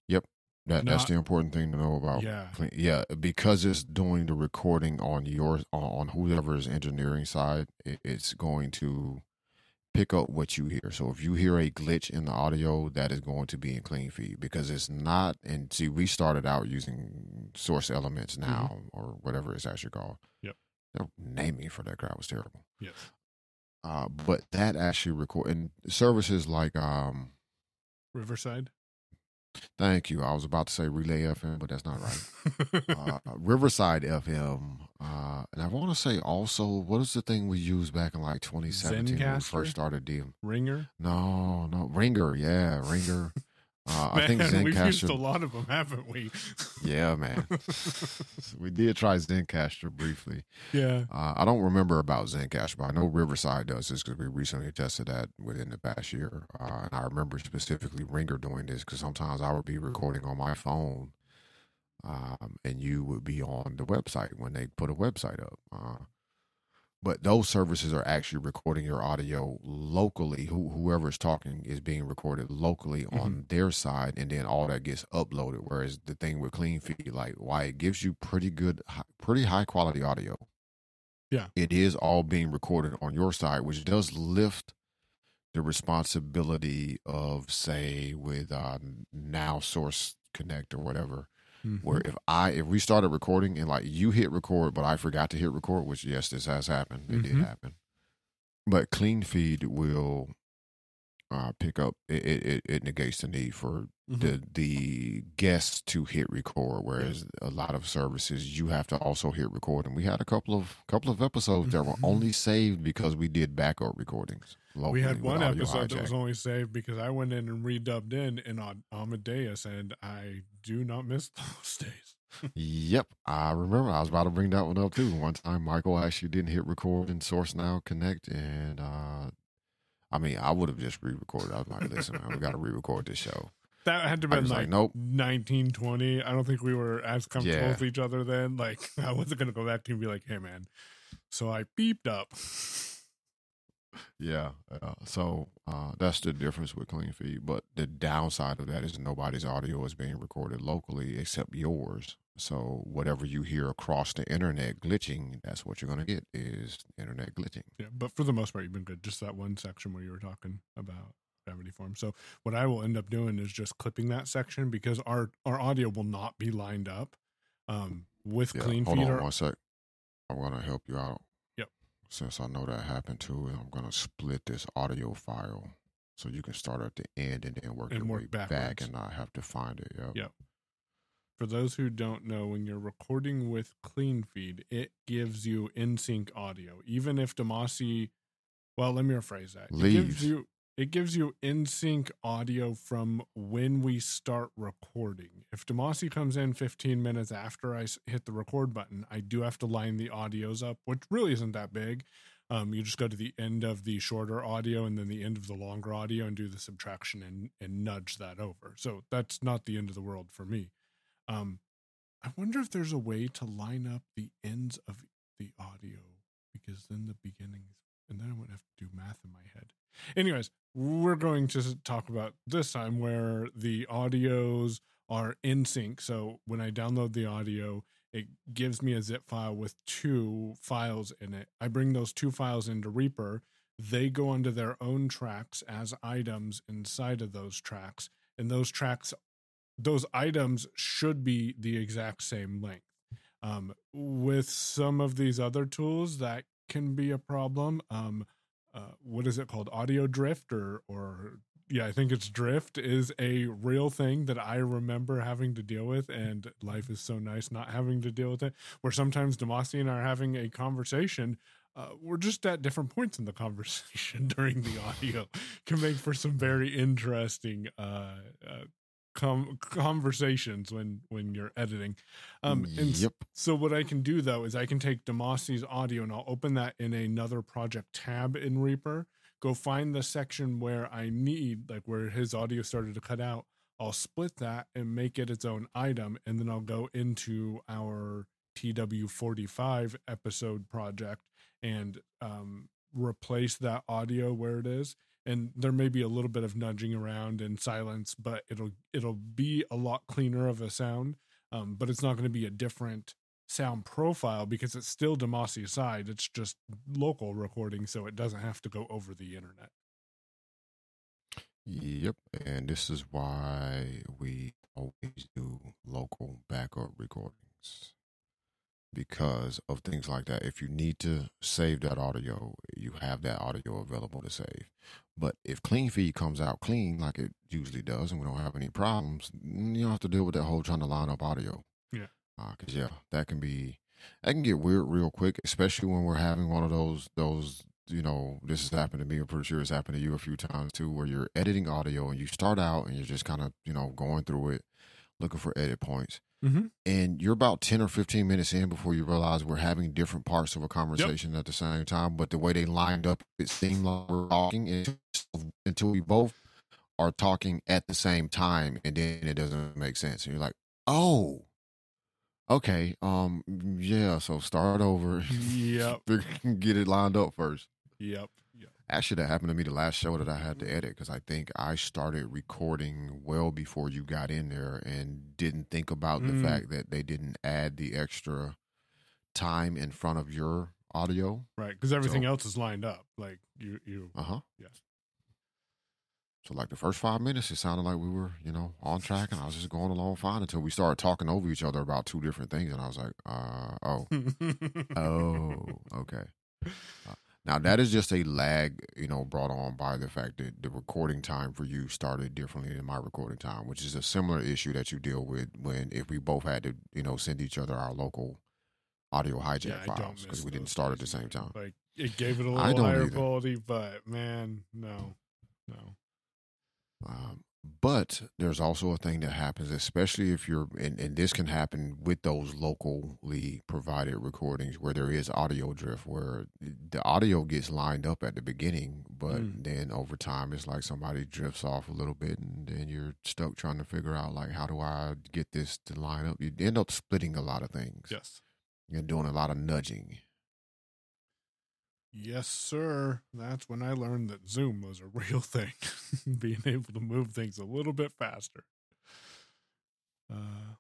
Yep. That that's the important thing to know about. Yeah, Clean- Yeah, because it's doing the recording on your on, on whoever's engineering side, it, it's going to pick up what you hear. So if you hear a glitch in the audio, that is going to be in clean feed because it's not. And see, we started out using source elements now or whatever it's actually called. Yep. The naming for that crap was terrible. yes, Uh, but that actually record and services like um Riverside. Thank you. I was about to say Relay FM, but that's not right. uh, Riverside FM, uh, and I want to say also, what is the thing we used back in like 2017 when we first started DM? Ringr. No, no, Ringr. Yeah, Ringr. Uh, I think Man, we've used a lot of them, haven't we? Yeah, man. we did try Zencastr briefly. yeah. Uh, I don't remember about Zencastr, but I know Riverside does this because we recently tested that within the past year. Uh, and I remember specifically Ringr doing this because sometimes I would be recording on my phone, um, and you would be on the website when they put a website up. Uh, but those services are actually recording your audio locally. Who, whoever's talking is being recorded locally on their side, and then all that gets uploaded. Whereas the thing with Clean Feed, like why it gives you pretty good, pretty high quality audio. Yeah. it is all being recorded on your side, which does lift the responsibility of, say, with uh, Now Source Connect or whatever Mhm. where if I if we started recording and like you hit record, but I forgot to hit record, which yes, this has happened. It did Mhm. happen. But clean feed will uh, pick up. It, it it- negates the need for Mhm. the the guest to hit record, whereas a lot of services you have to also hit record. And we had a couple of couple of episodes that were Mhm. only saved because we did backup recordings. we had one episode that was only saved because I went in and redubbed in in Amadeus, and I do not miss those days. Yep, I remember. I was about to bring that one up too. One time, Michael actually didn't hit record in Source Now Connect, and uh I mean, I would have just re-recorded. I was like, "Listen, man, we got to re-record this show." That had to I been like, like, "Nope." 1920. I don't think we were as comfortable Yeah. with each other then. Like, I wasn't going to go back to you and be like, hey, man. So I beeped up. Yeah, uh, so uh that's the difference with Clean Feed. But the downside of that is nobody's audio is being recorded locally except yours. So whatever you hear across the internet glitching, that's what you're gonna get is internet glitching. Yeah, but for the most part, you've been good. Just that one section where you were talking about gravity form. So what I will end up doing is just clipping that section because our our audio will not be lined up um, with Yeah, clean hold feed. on or- one sec. I'm gonna help you out. Since I know that happened too, I'm gonna split this audio file so you can start at the end and then work And your way back and not have to find it. Yep. Yep. For those who don't know, when you're recording with clean feed, it gives you in sync audio. Even if Demasi, well, let me rephrase that. It gives Leaves. you it gives you in sync audio from when we start recording. If Demasi comes in 15 minutes after I hit the record button, I do have to line the audios up, which really isn't that big. Um, you just go to the end of the shorter audio and then the end of the longer audio and do the subtraction and, and nudge that over. So that's not the end of the world for me. Um, I wonder if there's a way to line up the ends of the audio because then the beginnings, and then I wouldn't have to do math in my head. Anyways, we're going to talk about this time where the audios are in sync. So when I download the audio, it gives me a zip file with two files in it. I bring those two files into Reaper. They go onto their own tracks as items inside of those tracks. And those tracks, those items should be the exact same length. Um, with some of these other tools, that can be a problem. Um, uh, what is it called? Audio drift or or yeah, I think it's drift is a real thing that I remember having to deal with, and life is so nice not having to deal with it. Where sometimes Demasi and I are having a conversation, uh, we're just at different points in the conversation during the audio, can make for some very interesting uh, uh, com- conversations when when you're editing. Um, and yep. so what I can do though is I can take Demasi's audio and I'll open that in another project tab in Reaper. Go find the section where I need, like where his audio started to cut out. I'll split that and make it its own item, and then I'll go into our TW45 episode project and um, replace that audio where it is. And there may be a little bit of nudging around and silence, but it'll it'll be a lot cleaner of a sound um, but it's not going to be a different sound profile because it's still Demasi's side. It's just local recording, so it doesn't have to go over the internet. Yep. And this is why we always do local backup recordings. Because of things like that. If you need to save that audio, you have that audio available to save. But if clean feed comes out clean, like it usually does, and we don't have any problems, you don't have to deal with that whole trying to line up audio. Yeah. Uh, because yeah, that can be that can get weird real quick, especially when we're having one of those those you know this has happened to me. I'm pretty sure it's happened to you a few times too, where you're editing audio and you start out and you're just kind of you know going through it, looking for edit points. Mm-hmm. And you're about 10 or 15 minutes in before you realize we're having different parts of a conversation at the same time. But the way they lined up, it seemed like we're talking until, until we both are talking at the same time. And then it doesn't make sense. And you're like, oh, okay. Um, yeah. So start over. Yep. Get it lined up first. Yep. Actually, that happened to me the last show that I had to edit because I think I started recording well before you got in there and didn't think about the Mm. fact that they didn't add the extra time in front of your audio. Right. Because everything So- else is lined up. Like you, you. Uh huh. Yes. So, like the first five minutes, it sounded like we were, you know, on track and I was just going along fine until we started talking over each other about two different things. And I was like, uh, oh, oh, okay. Uh, now that is just a lag, you know, brought on by the fact that the recording time for you started differently than my recording time, which is a similar issue that you deal with when if we both had to, you know, send each other our local audio hijack yeah, files because we didn't start at the same time. Like it gave it a little higher either. quality, but man, no, no. Um, but there's also a thing that happens, especially if you're, and, and this can happen with those locally provided recordings where there is audio drift, where the audio gets lined up at the beginning, but Mm. then over time it's like somebody drifts off a little bit, and then you're stuck trying to figure out like how do I get this to line up. You end up splitting a lot of things. Yes. You're doing a lot of nudging. Yes, sir. That's when I learned that Zoom was a real thing. Being able to move things a little bit faster. Uh,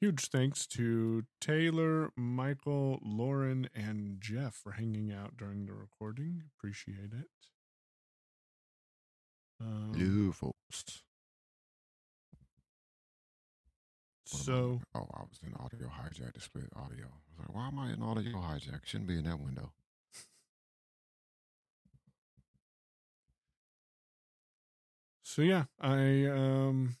huge thanks to Taylor, Michael, Lauren, and Jeff for hanging out during the recording. Appreciate it. Um, folks. So, oh, I was in audio hijack to split audio. I was like, why am I in audio hijack? Shouldn't be in that window. so yeah, I um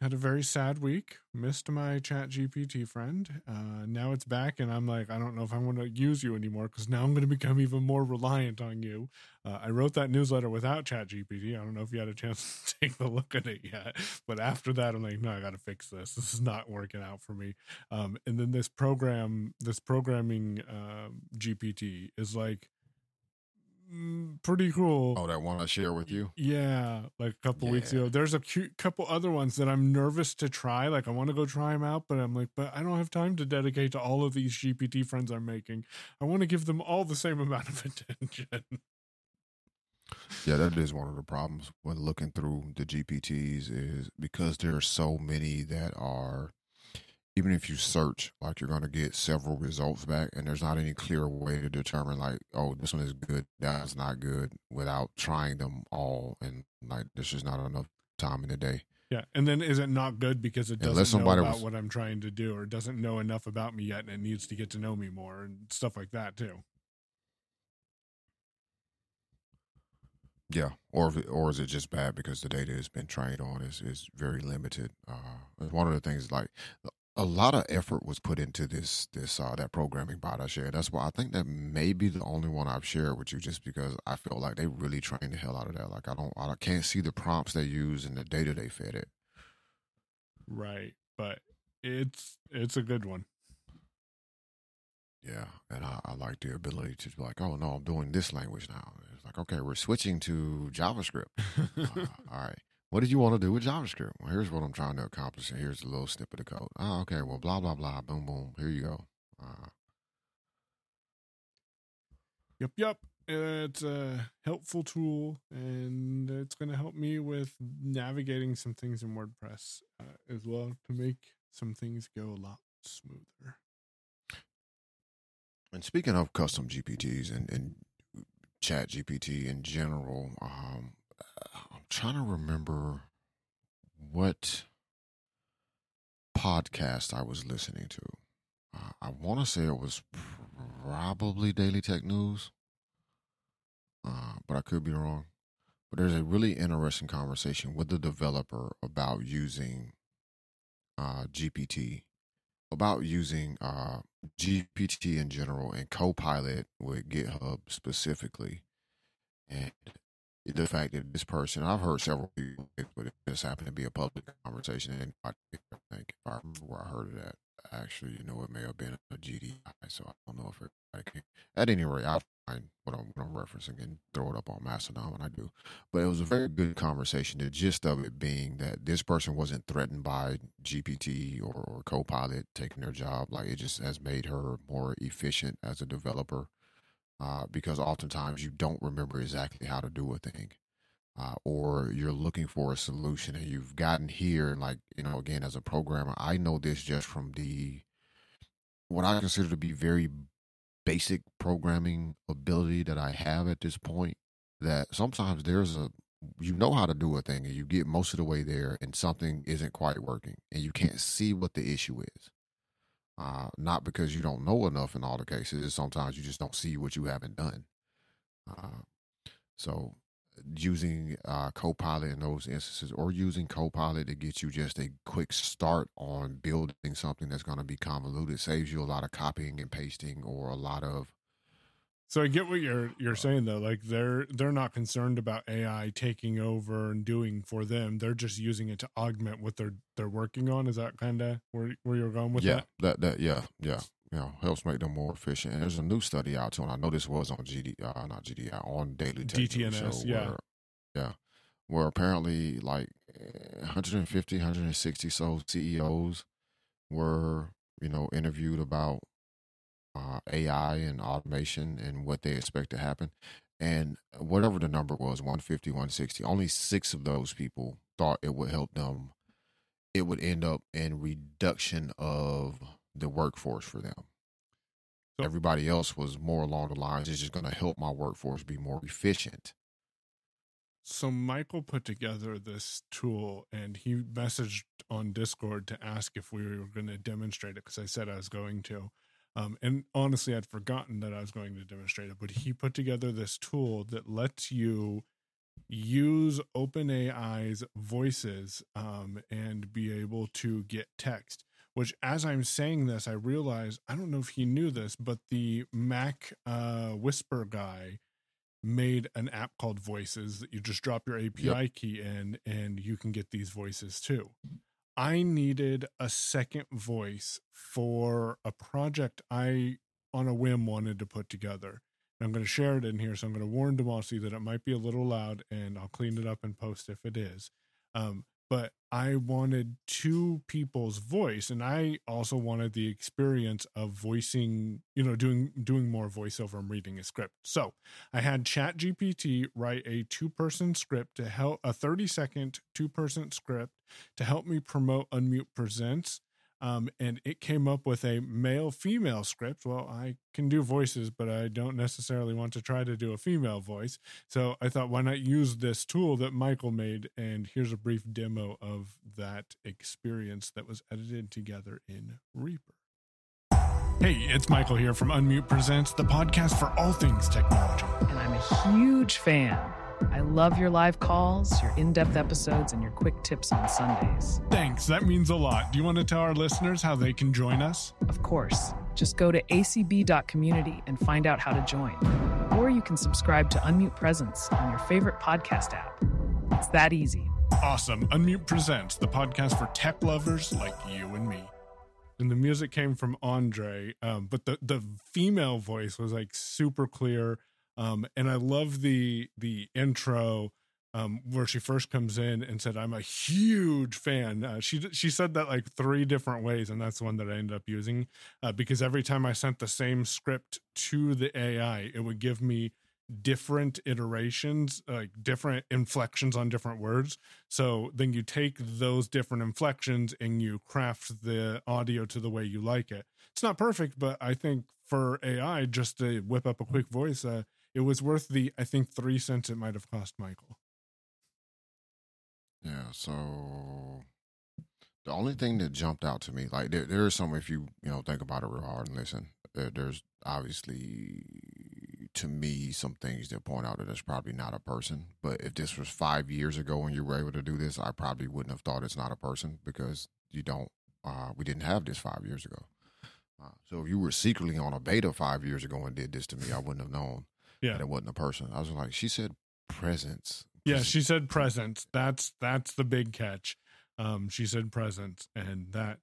had a very sad week. Missed my Chat GPT friend. Uh, now it's back, and I'm like, I don't know if I want to use you anymore because now I'm going to become even more reliant on you. Uh, I wrote that newsletter without Chat GPT. I don't know if you had a chance to take a look at it yet, but after that, I'm like, no, I got to fix this. This is not working out for me. Um, and then this program, this programming um GPT is like Mm, pretty cool. Oh, that one I share with you? Yeah, like a couple weeks ago. There's a cute couple other ones that I'm nervous to try. Like I want to go try them out, but I'm like, but I don't have time to dedicate to all of these GPT friends I'm making. I want to give them all the same amount of attention. Yeah, that is one of the problems when looking through the GPTs is because there are so many that are even if you search, like you're gonna get several results back and there's not any clear way to determine like, oh, this one is good, that's not good without trying them all and like there's just not enough time in the day. Yeah, and then is it not good because it doesn't know about was- what I'm trying to do, or doesn't know enough about me yet, and it needs to get to know me more and stuff like that too. Yeah, or or is it just bad because the data has been trained on is is very limited? Uh, one of the things like a lot of effort was put into this this uh, that programming bot I shared. That's why I think that may be the only one I've shared with you, just because I feel like they really trained the hell out of that. Like I don't I can't see the prompts they use and the data they fed it. Right, but it's it's a good one. Yeah, and I, I like the ability to be like, oh no, I'm doing this language now. It's like okay, we're switching to JavaScript. Uh, all right. What did you want to do with JavaScript? Well, here's what I'm trying to accomplish, and here's a little snippet of code. Oh, okay. Well, blah blah blah. Boom boom. Here you go. Uh, Yep, yep. It's a helpful tool, and it's going to help me with navigating some things in WordPress uh, as well to make some things go a lot smoother. and speaking of custom GPTs and, and Chat GPT in general, um, I'm trying to remember what podcast I was listening to. Uh, I want to say it was probably Daily Tech News. but I could be wrong. But there's a really interesting conversation with the developer about using uh, GPT, about using uh, GPT in general and Copilot with GitHub specifically, and the fact that this person, I've heard several people, but it just happened to be a public conversation, and I think if I remember where I heard it at, actually, you know, it may have been a GDI, so I don't know if it. Came. At any rate, I'll find what I'm, what I'm referencing and throw it up on Mastodon when I do. But it was a very good conversation. The gist of it being that this person wasn't threatened by GPT or, or Copilot taking their job. Like it just has made her more efficient as a developer uh, because oftentimes you don't remember exactly how to do a thing. Uh, or you're looking for a solution and you've gotten here and like you know again as a programmer i know this just from the what i consider to be very basic programming ability that i have at this point that sometimes there's a you know how to do a thing and you get most of the way there and something isn't quite working and you can't see what the issue is uh, not because you don't know enough in all the cases. Sometimes you just don't see what you haven't done. Uh, so using uh, Copilot in those instances, or using Copilot to get you just a quick start on building something that's going to be convoluted, saves you a lot of copying and pasting, or a lot of so I get what you're you're saying though. Like they're they're not concerned about AI taking over and doing for them. They're just using it to augment what they're they're working on. Is that kind of where where you're going with that? yeah, that? That that yeah yeah you know helps make them more efficient. And there's a new study out too, and I know this was on GD uh, not GDI on Daily Tech DTNS yeah where, yeah where apparently like 150 160 so CEOs were you know interviewed about uh, AI and automation and what they expect to happen. And whatever the number was 150, 160, only six of those people thought it would help them. It would end up in reduction of the workforce for them. So, Everybody else was more along the lines, it's just going to help my workforce be more efficient. So Michael put together this tool and he messaged on Discord to ask if we were going to demonstrate it because I said I was going to. Um, and honestly, I'd forgotten that I was going to demonstrate it, but he put together this tool that lets you use OpenAI's voices um, and be able to get text. Which, as I'm saying this, I realize I don't know if he knew this, but the Mac uh, Whisper guy made an app called Voices that you just drop your API yep. key in and you can get these voices too. I needed a second voice for a project I, on a whim, wanted to put together. And I'm going to share it in here. So I'm going to warn Demasi that it might be a little loud and I'll clean it up and post if it is. Um, but I wanted two people's voice, and I also wanted the experience of voicing, you know, doing doing more voiceover and reading a script. So I had ChatGPT write a two person script to help a 30 second two person script to help me promote Unmute Presents um, and it came up with a male female script. Well, I can do voices, but I don't necessarily want to try to do a female voice. So I thought, why not use this tool that Michael made? And here's a brief demo of that experience that was edited together in Reaper. Hey, it's Michael here from Unmute Presents, the podcast for all things technology. And I'm a huge fan I love your live calls, your in depth episodes, and your quick tips on Sundays. Thanks. That means a lot. Do you want to tell our listeners how they can join us? Of course. Just go to acb.community and find out how to join. Or you can subscribe to Unmute Presence on your favorite podcast app. It's that easy. Awesome. Unmute Presents, the podcast for tech lovers like you and me. And the music came from Andre, um, but the, the female voice was like super clear um, and I love the the intro um, where she first comes in and said, "I'm a huge fan." Uh, she she said that like three different ways, and that's the one that I ended up using uh, because every time I sent the same script to the AI, it would give me different iterations, like different inflections on different words. So then you take those different inflections and you craft the audio to the way you like it. It's not perfect, but I think for AI, just to whip up a quick voice, uh, it was worth the I think three cents it might have cost Michael. Yeah, so the only thing that jumped out to me, like there, there is some if you you know think about it real hard and listen. There, there's obviously to me some things that point out that it's probably not a person. But if this was five years ago and you were able to do this, I probably wouldn't have thought it's not a person because you don't. Uh, we didn't have this five years ago. Uh, so if you were secretly on a beta five years ago and did this to me, I wouldn't have known Yeah. that it wasn't a person. I was like, she said presence. Yeah, she said presence. That's that's the big catch. Um, she said presence, and that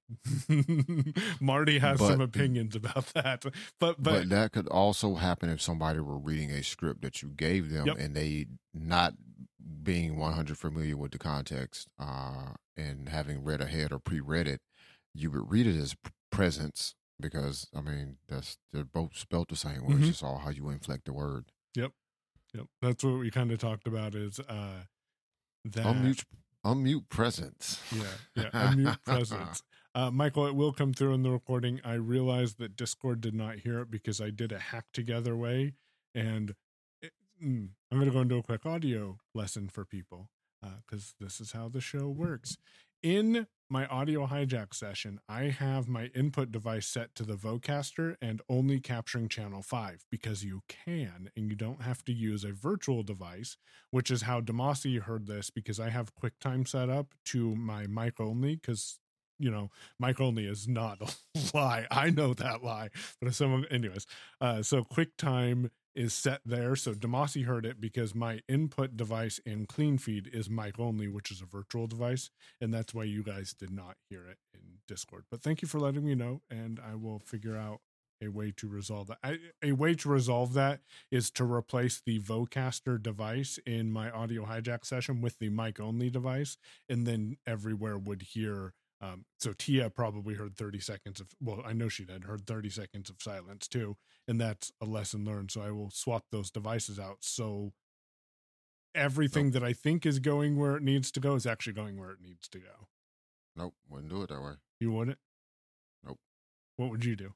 Marty has some opinions about that. But But, but, that could also happen if somebody were reading a script that you gave them Yep. and they not being 100 familiar with the context uh, and having read ahead or pre-read it, you would read it as presence because I mean that's they're both spelled the same way. Mhm. It's just all how you inflect the word. yep, yep. that's what we kind of talked about is uh that Unmute, unmute presence. yeah yeah unmute presence. Uh, Michael, it will come through in the recording. I realized that Discord did not hear it because I did a hack together way, and it, mm, I'm going to go into a quick audio lesson for people because this is how the show works. In my audio hijack session, I have my input device set to the Vocaster and only capturing channel 5 because you can and you don't have to use a virtual device, which is how Demasi heard this because I have QuickTime set up to my mic only because you know, mic only is not a lie. I know that lie. But if someone, anyways, uh, so QuickTime is set there. So Demasi heard it because my input device in CleanFeed is mic only, which is a virtual device. And that's why you guys did not hear it in Discord. But thank you for letting me know. And I will figure out a way to resolve that. I, a way to resolve that is to replace the Vocaster device in my audio hijack session with the mic only device. And then everywhere would hear um, so Tia probably heard 30 seconds of, well, I know she did, heard 30 seconds of silence too. And that's a lesson learned. So I will swap those devices out. So everything that I think is going where it needs to go is actually going where it needs to go. Nope, wouldn't do it that way. You wouldn't? Nope. What would you do?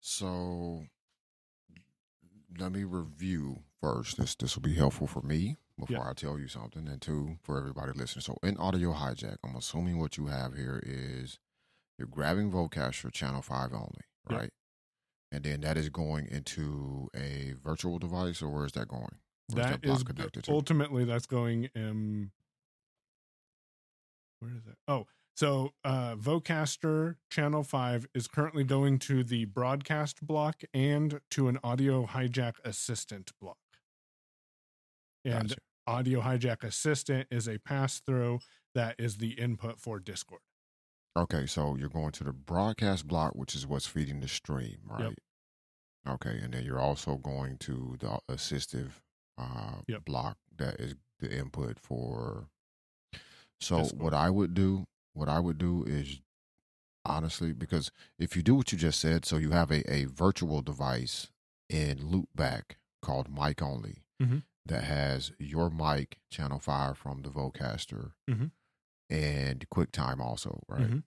So let me review first. This this will be helpful for me before I tell you something, and two for everybody listening. So in audio hijack, I'm assuming what you have here is you're grabbing Vocaster channel five only, Yeah. right? And then that is going into a virtual device, or where is that going? Where's That is to? ultimately that's going um where is it? Oh, so uh Vocaster channel 5 is currently going to the broadcast block and to an audio hijack assistant block. And Gotcha. audio hijack assistant is a pass through that is the input for Discord. Okay, so you're going to the broadcast block, which is what's feeding the stream, right? Okay, and then you're also going to the assistive uh, Yep. block that is the input for. So Discord. what I would do, what I would do is honestly, because if you do what you just said, so you have a, a virtual device in loopback called mic only Mhm. That has your mic channel five from the Vocaster Mhm. and QuickTime also, right? Mhm.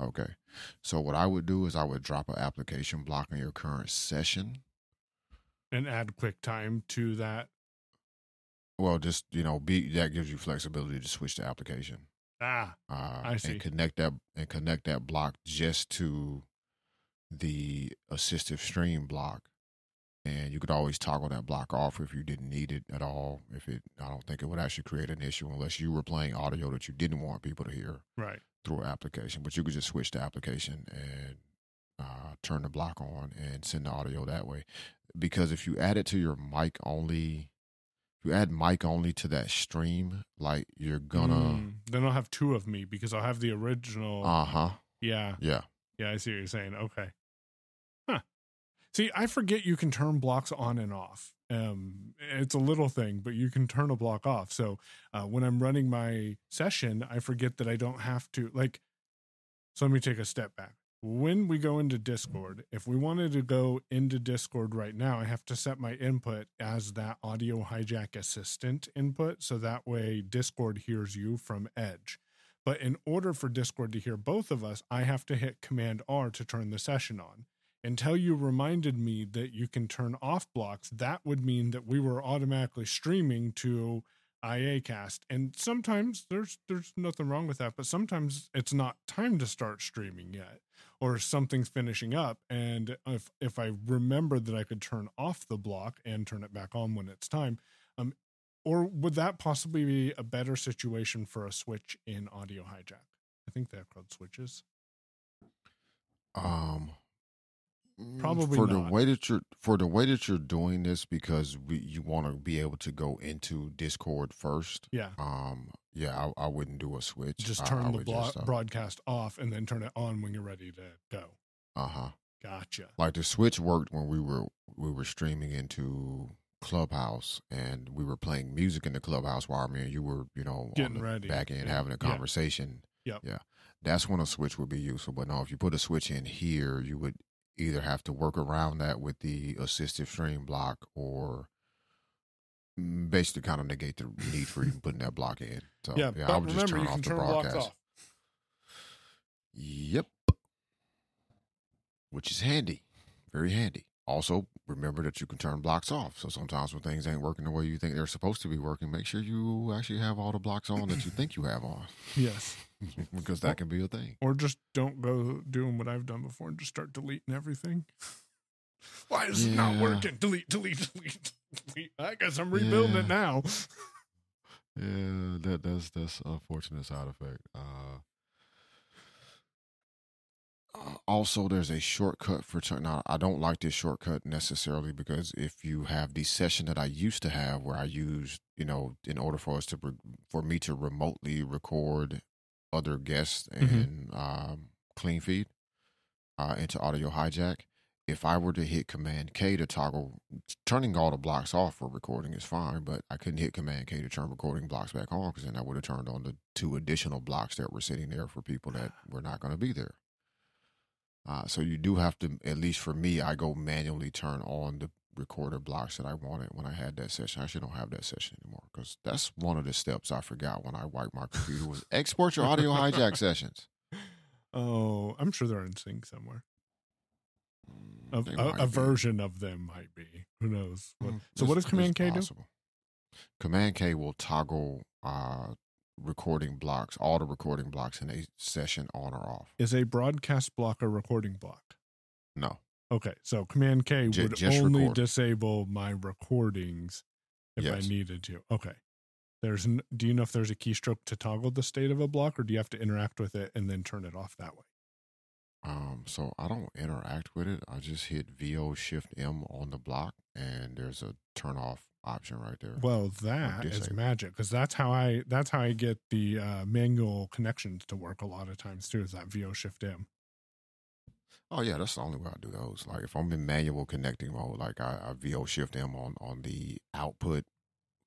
Okay. So what I would do is I would drop an application block on your current session. And add QuickTime to that. Well, just you know, be that gives you flexibility to switch the application. Ah, Uh, I see. And connect that and connect that block just to the assistive stream block. And you could always toggle that block off if you didn't need it at all. If it, I don't think it would actually create an issue unless you were playing audio that you didn't want people to hear. right. through an application, but you could just switch the application and uh, turn the block on and send the audio that way. Because if you add it to your mic only, if you add mic only to that stream, like you're gonna, Mm, then I'll have two of me because I'll have the original. uh huh, yeah. yeah. Yeah, I see what you're saying. Okay. See, I forget you can turn blocks on and off. Um, it's a little thing, but you can turn a block off. So uh, when I'm running my session, I forget that I don't have to like. So let me take a step back. When we go into Discord, if we wanted to go into Discord right now, I have to set my input as that audio hijack assistant input. So that way Discord hears you from Edge. But in order for Discord to hear both of us, I have to hit Command R to turn the session on. Until you reminded me that you can turn off blocks, that would mean that we were automatically streaming to IAcast. And sometimes there's there's nothing wrong with that, but sometimes it's not time to start streaming yet. or something's finishing up and if if i remember that i could turn off the block and turn it back on when it's time um or would that possibly be a better situation for a switch in audio hijack i think they're called switches Um, Probably for not. the way that you're for the way that you're doing this because we, you want to be able to go into Discord first. yeah Um, yeah, I, I wouldn't do a switch. just I- I turn the blo- just, uh, broadcast off and then turn it on when you're ready to go Uh-huh. gotcha Like the switch worked when we were we were streaming into Clubhouse and we were playing music in the Clubhouse while me and you were, you know, Getting ready. back end Yeah. having a Yeah. conversation. Yep. Yeah. That's when a switch would be useful. But no, if you put a switch in here, you would either have to work around that with the assistive stream block or basically kind of negate the need for even putting that block in. So yeah, yeah, I would just turn off the turn broadcast. off Yep. Which is handy. Very handy. Also, remember that you can turn blocks off. So sometimes when things ain't working the way you think they're supposed to be working, make sure you actually have all the blocks on that you think you have on. yes because that can be a thing. or just don't go doing what I've done before and just start deleting everything. Why is it not working? Delete, delete, delete, delete. I guess I'm rebuilding it now. Yeah, that that's that's a unfortunate side effect. Uh, uh, also, there's a shortcut for turn. Now, I don't like this shortcut necessarily because if you have the session that I used to have, where I used, you know, in order for us to re- for me to remotely record other guests Mhm. and um, clean feed uh, into audio hijack. If I were to hit Command K to toggle, turning all the blocks off for recording is fine, but I couldn't hit Command K to turn recording blocks back on because then I would have turned on the two additional blocks that were sitting there for people that were not going to be there. Uh, so you do have to, at least for me, I go manually turn on the recorder blocks that I wanted when I had that session. I actually don't have that session anymore because that's one of the steps I forgot when I wiped my computer was export your audio hijack sessions. Oh, I'm sure they're in sync somewhere. Mm, A, a, a version of them might be. Who knows? What, Mm, so what does Command K do? Command K will toggle uh, recording blocks, all the recording blocks in a session on or off. Is a broadcast block a recording block? No. Okay, so Command K would only record. disable my recordings if Yes. I needed to. Okay. There's do you know if there's a keystroke to toggle the state of a block or do you have to interact with it and then turn it off that way? Um, so I don't interact with it. I just hit VO Shift M on the block, and there's a turn off option right there. Well, that is magic because that's how I that's how I get the uh, manual connections to work a lot of times too. Is that VO Shift M? Oh yeah, that's the only way I do those. Like if I'm in manual connecting mode, like I, I VO Shift M on on the output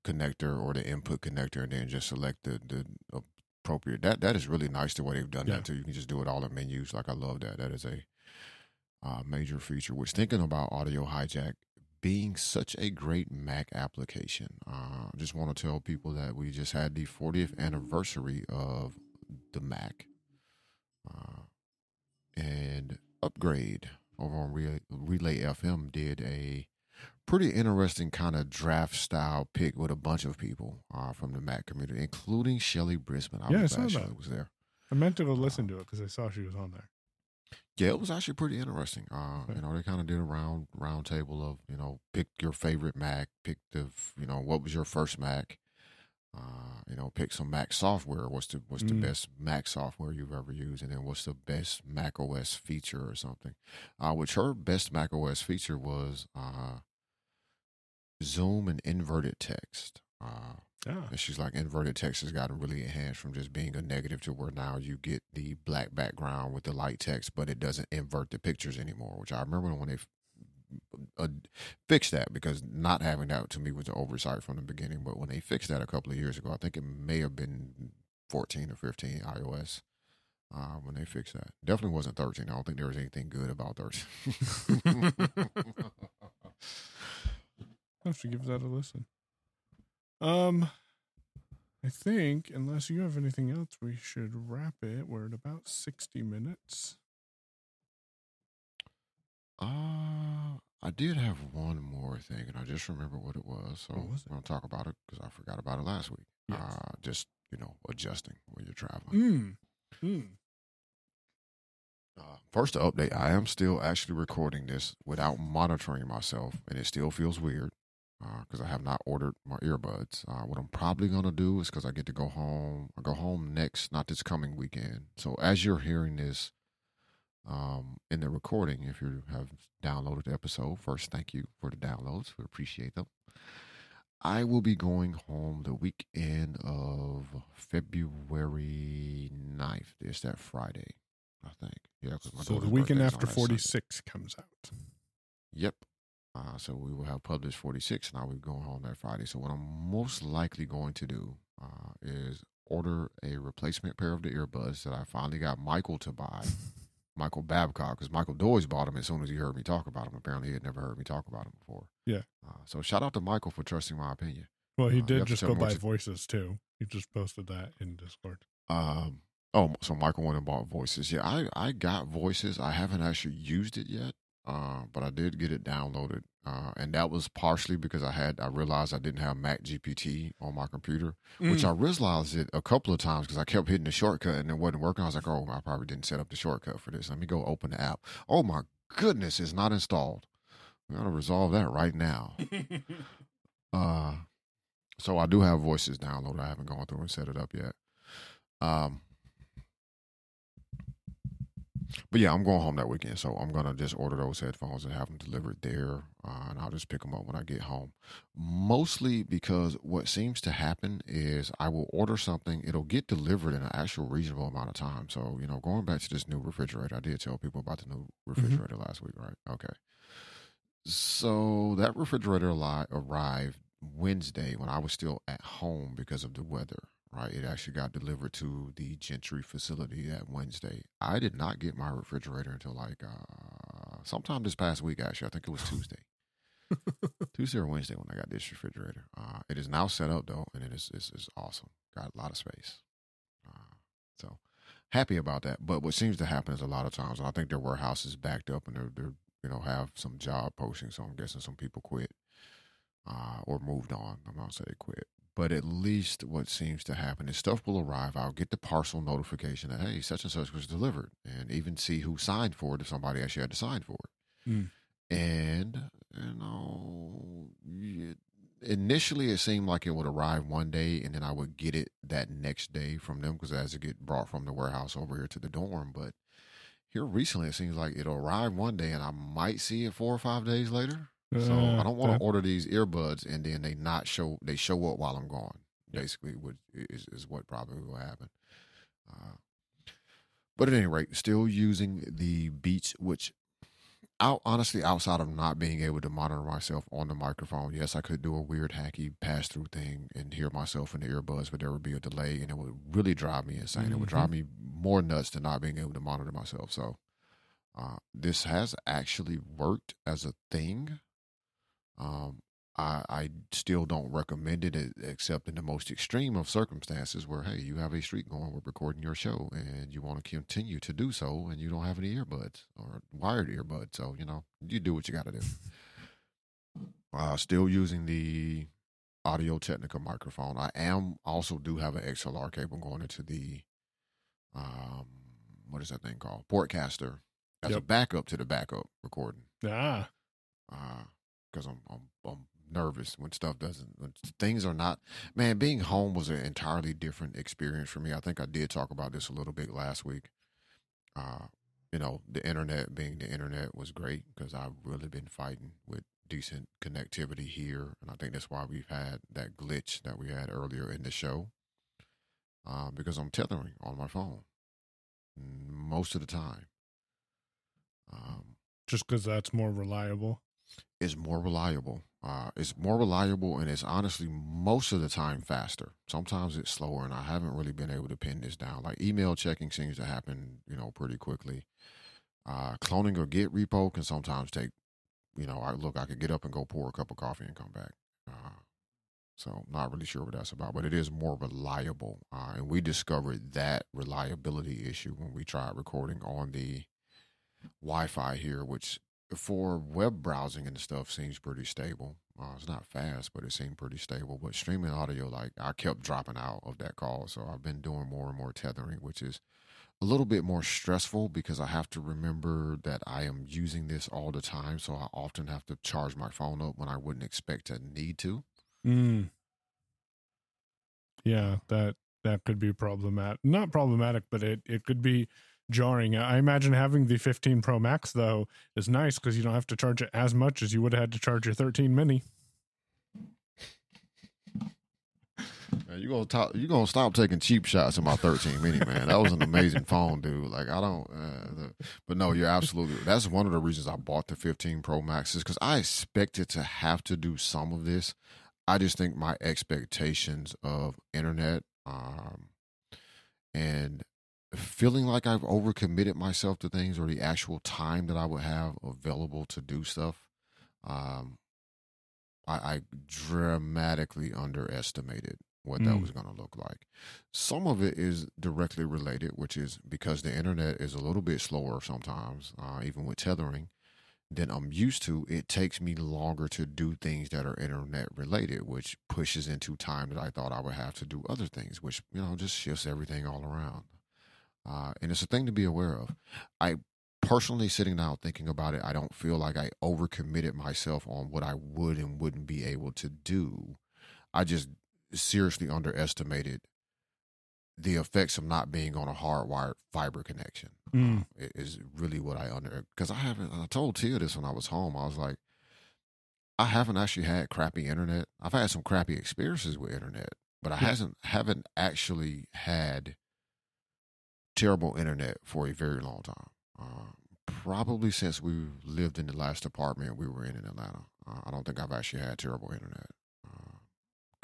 connector or the input connector, and then just select the the appropriate. That that is really nice the way they've done Yeah. that too. You can just do it all in menus. Like I love that. That is a uh, major feature. Which thinking about audio hijack being such a great Mac application, uh, I just want to tell people that we just had the 40th anniversary of the Mac. Uh, and Upgrade over on Relay, Relay FM did a pretty interesting kind of draft style pick with a bunch of people uh, from the Mac community, including Shelly Brisbane. I Yeah, I was saw glad that. Was there. I meant to go listen to it because I saw she was on there. Yeah, it was actually pretty interesting. Uh, Okay. You know, they kind of did a round round table of you know pick your favorite Mac, pick the you know what was your first Mac. Uh, you know, pick some Mac software. What's the what's the Mm. best Mac software you've ever used, and then what's the best Mac OS feature or something. Uh, which her best Mac OS feature was uh, Zoom and inverted text. Uh, Yeah. and she's like, inverted text has gotten really enhanced from just being a negative to where now you get the black background with the light text, but it doesn't invert the pictures anymore. Which I remember when they uh, fixed that because not having that to me was an oversight from the beginning. But when they fixed that a couple of years ago, I think it may have been 14 or 15 iOS. Uh, when they fixed that, definitely wasn't 13. I don't think there was anything good about 13. I have to give that a listen. Um, I think unless you have anything else, we should wrap it. We're at about sixty minutes. Uh, I did have one more thing, and I just remember what it was. So was it? I'm gonna talk about it because I forgot about it last week. Yes. Uh, just you know, adjusting when you're traveling. Mm. Mm. Uh, first update: I am still actually recording this without monitoring myself, and it still feels weird because uh, I have not ordered my earbuds. Uh, what I'm probably gonna do is because I get to go home. I go home next, not this coming weekend. So as you're hearing this um, in the recording, if you have downloaded the episode, first thank you for the downloads. We appreciate them. I will be going home the weekend of February 9th. It's that Friday, I think. Yeah, so the weekend after 46 Sunday. comes out. Yep. Uh, so we will have published 46 and I will be going home that Friday. So what I'm most likely going to do uh, is order a replacement pair of the earbuds that I finally got Michael to buy. Michael Babcock, because Michael Doyes bought them as soon as he heard me talk about them. Apparently, he had never heard me talk about them before. Yeah. Uh, so shout out to Michael for trusting my opinion. Well, he uh, did just go by voices too. He just posted that in Discord. Um. Oh, so Michael went and bought voices. Yeah, I I got voices. I haven't actually used it yet. Uh, but I did get it downloaded, uh, and that was partially because I had I realized I didn't have Mac GPT on my computer, mm. which I realized it a couple of times because I kept hitting the shortcut and it wasn't working. I was like, oh, I probably didn't set up the shortcut for this. Let me go open the app. Oh my goodness, it's not installed. We gotta resolve that right now. uh, so I do have voices downloaded. I haven't gone through and set it up yet. Um, but yeah, I'm going home that weekend, so I'm gonna just order those headphones and have them delivered there, uh, and I'll just pick them up when I get home. Mostly because what seems to happen is I will order something, it'll get delivered in an actual reasonable amount of time. So you know, going back to this new refrigerator, I did tell people about the new mm-hmm. refrigerator mm-hmm. last week, right? Okay. So that refrigerator arrived Wednesday when I was still at home because of the weather right? It actually got delivered to the Gentry facility that Wednesday. I did not get my refrigerator until like uh, sometime this past week, actually. I think it was Tuesday. Tuesday or Wednesday when I got this refrigerator. Uh, it is now set up though, and it is it's, it's awesome. Got a lot of space. Uh, so happy about that. But what seems to happen is a lot of times, I think their warehouse is backed up and they're, they're you know have some job postings. So I'm guessing some people quit uh, or moved on. I'm not saying quit, but at least what seems to happen is stuff will arrive. I'll get the parcel notification that hey, such and such was delivered, and even see who signed for it if somebody actually had to sign for it. Mm. And you know, it, initially it seemed like it would arrive one day, and then I would get it that next day from them because as it get brought from the warehouse over here to the dorm. But here recently, it seems like it'll arrive one day, and I might see it four or five days later. So I don't want to order these earbuds and then they not show they show up while I'm gone. Basically, which is, is what probably will happen. Uh, but at any rate, still using the Beats, which out honestly outside of not being able to monitor myself on the microphone, yes, I could do a weird hacky pass through thing and hear myself in the earbuds, but there would be a delay and it would really drive me insane. Mm-hmm. It would drive mm-hmm. me more nuts than not being able to monitor myself. So uh, this has actually worked as a thing um, I, I still don't recommend it except in the most extreme of circumstances where, hey, you have a streak going with recording your show and you want to continue to do so and you don't have any earbuds or wired earbuds. So, you know, you do what you got to do. Uh, still using the Audio Technica microphone. I am also do have an XLR cable going into the, um, what is that thing called? Portcaster as yep. a backup to the backup recording. Ah. Uh, because I'm, I'm, I'm nervous when stuff doesn't when things are not man being home was an entirely different experience for me. I think i did talk about this a little bit last week. Uh you know the internet being the internet was great because i've really been fighting with decent connectivity here and i think that's why we've had that glitch that we had earlier in the show. Uh, because i'm tethering on my phone most of the time. Um, just because that's more reliable is more reliable. Uh, it's more reliable and it's honestly most of the time faster. Sometimes it's slower, and I haven't really been able to pin this down. Like email checking seems to happen, you know, pretty quickly. Uh, cloning or Git repo can sometimes take, you know, I look, I could get up and go pour a cup of coffee and come back. Uh, so not really sure what that's about, but it is more reliable. Uh, and we discovered that reliability issue when we tried recording on the Wi-Fi here, which for web browsing and stuff seems pretty stable. Uh, it's not fast, but it seemed pretty stable. But streaming audio, like I kept dropping out of that call, so I've been doing more and more tethering, which is a little bit more stressful because I have to remember that I am using this all the time. So I often have to charge my phone up when I wouldn't expect to need to. Mm. Yeah, that that could be problematic. Not problematic, but it it could be jarring. I imagine having the 15 Pro Max though is nice because you don't have to charge it as much as you would have had to charge your 13 Mini. Man, you gonna talk, you gonna stop taking cheap shots at my 13 mini, man. That was an amazing phone, dude. Like I don't, uh, the, but no, you're absolutely. That's one of the reasons I bought the 15 Pro Max is because I expected to have to do some of this. I just think my expectations of internet, um, and feeling like I've overcommitted myself to things or the actual time that I would have available to do stuff, um, I, I dramatically underestimated what that Mm. was going to look like. Some of it is directly related, which is because the internet is a little bit slower sometimes, uh, even with tethering, than I'm used to. It takes me longer to do things that are internet related, which pushes into time that I thought I would have to do other things, which, you know, just shifts everything all around. Uh, and it's a thing to be aware of. I personally sitting down thinking about it, I don't feel like I overcommitted myself on what I would and wouldn't be able to do. I just seriously underestimated the effects of not being on a hardwired fiber connection. Mm. Uh, is really what I under because I haven't. I told Tia this when I was home. I was like, I haven't actually had crappy internet. I've had some crappy experiences with internet, but I Yeah. hasn't haven't actually had terrible internet for a very long time. Uh, probably since we lived in the last apartment we were in in Atlanta. Uh, I don't think I've actually had terrible internet.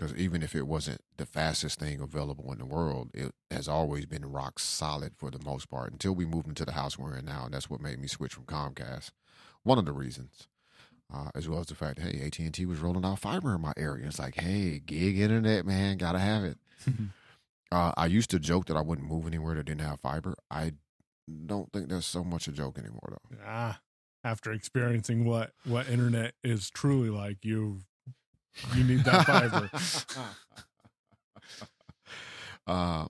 Because even if it wasn't the fastest thing available in the world, it has always been rock solid for the most part until we moved into the house we're in now, and that's what made me switch from Comcast. One of the reasons, uh, as well as the fact, hey, AT and T was rolling out fiber in my area. It's like, hey, gig internet, man, gotta have it. Uh, I used to joke that I wouldn't move anywhere that didn't have fiber. I don't think that's so much a joke anymore, though. ah, after experiencing what what internet is truly like, you you need that fiber. uh,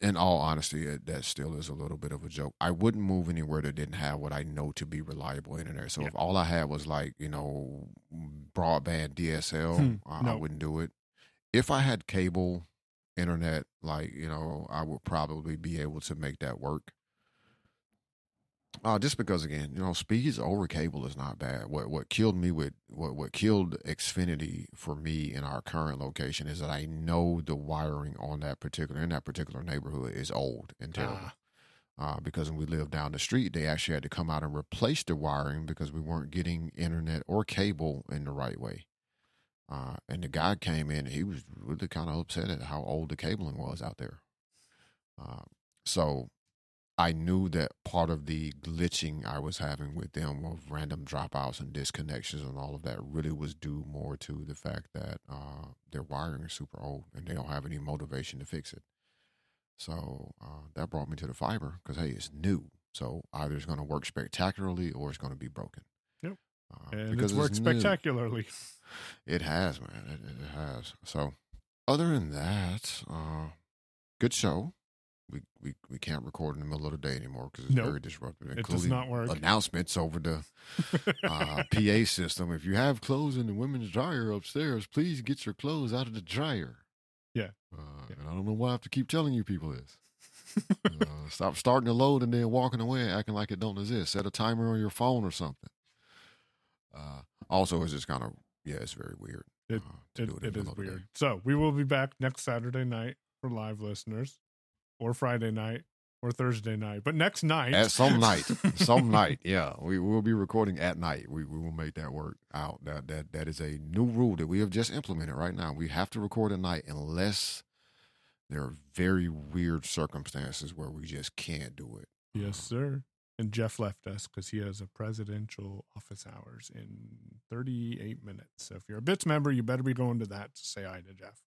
in all honesty, it, that still is a little bit of a joke. I wouldn't move anywhere that didn't have what I know to be reliable internet. So Yeah. if all I had was like you know broadband DSL, Hmm, I, I wouldn't do it. If I had cable internet, like you know, I would probably be able to make that work. Uh, just because again, you know, speeds over cable is not bad. What what killed me with what what killed Xfinity for me in our current location is that I know the wiring on that particular in that particular neighborhood is old and terrible. Ah. Uh, because when we lived down the street, they actually had to come out and replace the wiring because we weren't getting internet or cable in the right way. Uh, and the guy came in, he was really kind of upset at how old the cabling was out there. Uh, so I knew that part of the glitching I was having with them of random dropouts and disconnections and all of that really was due more to the fact that uh, their wiring is super old and they don't have any motivation to fix it. So uh, that brought me to the fiber because hey, it's new. So either it's going to work spectacularly or it's going to be broken. Uh, and because it's worked new. spectacularly. It has, man. It, it has. So, other than that, uh, good show. We, we we can't record in the middle of the day anymore because it's Nope. very disruptive. It does not work. Announcements over the uh, PA system. If you have clothes in the women's dryer upstairs, please get your clothes out of the dryer. Yeah. Uh, Yeah. And I don't know why I have to keep telling you people this. uh, stop starting to load and then walking away acting like it don't exist. Set a timer on your phone or something. Uh, also, it's just kind of yeah, it's very weird. It- uh, It, do in the it is the day. weird. So we will be back next Saturday night for live listeners, or Friday night, or Thursday night. But next night, At some night, some night, yeah, we will be recording at night. We we will make that work out. That that that is a new rule that we have just implemented right now. We have to record at night unless there are very weird circumstances where we just can't do it. Yes, sir. And Jeff left us because he has a presidential office hours in 38 minutes. So if you're a Bits member, you better be going to that to say hi to Jeff.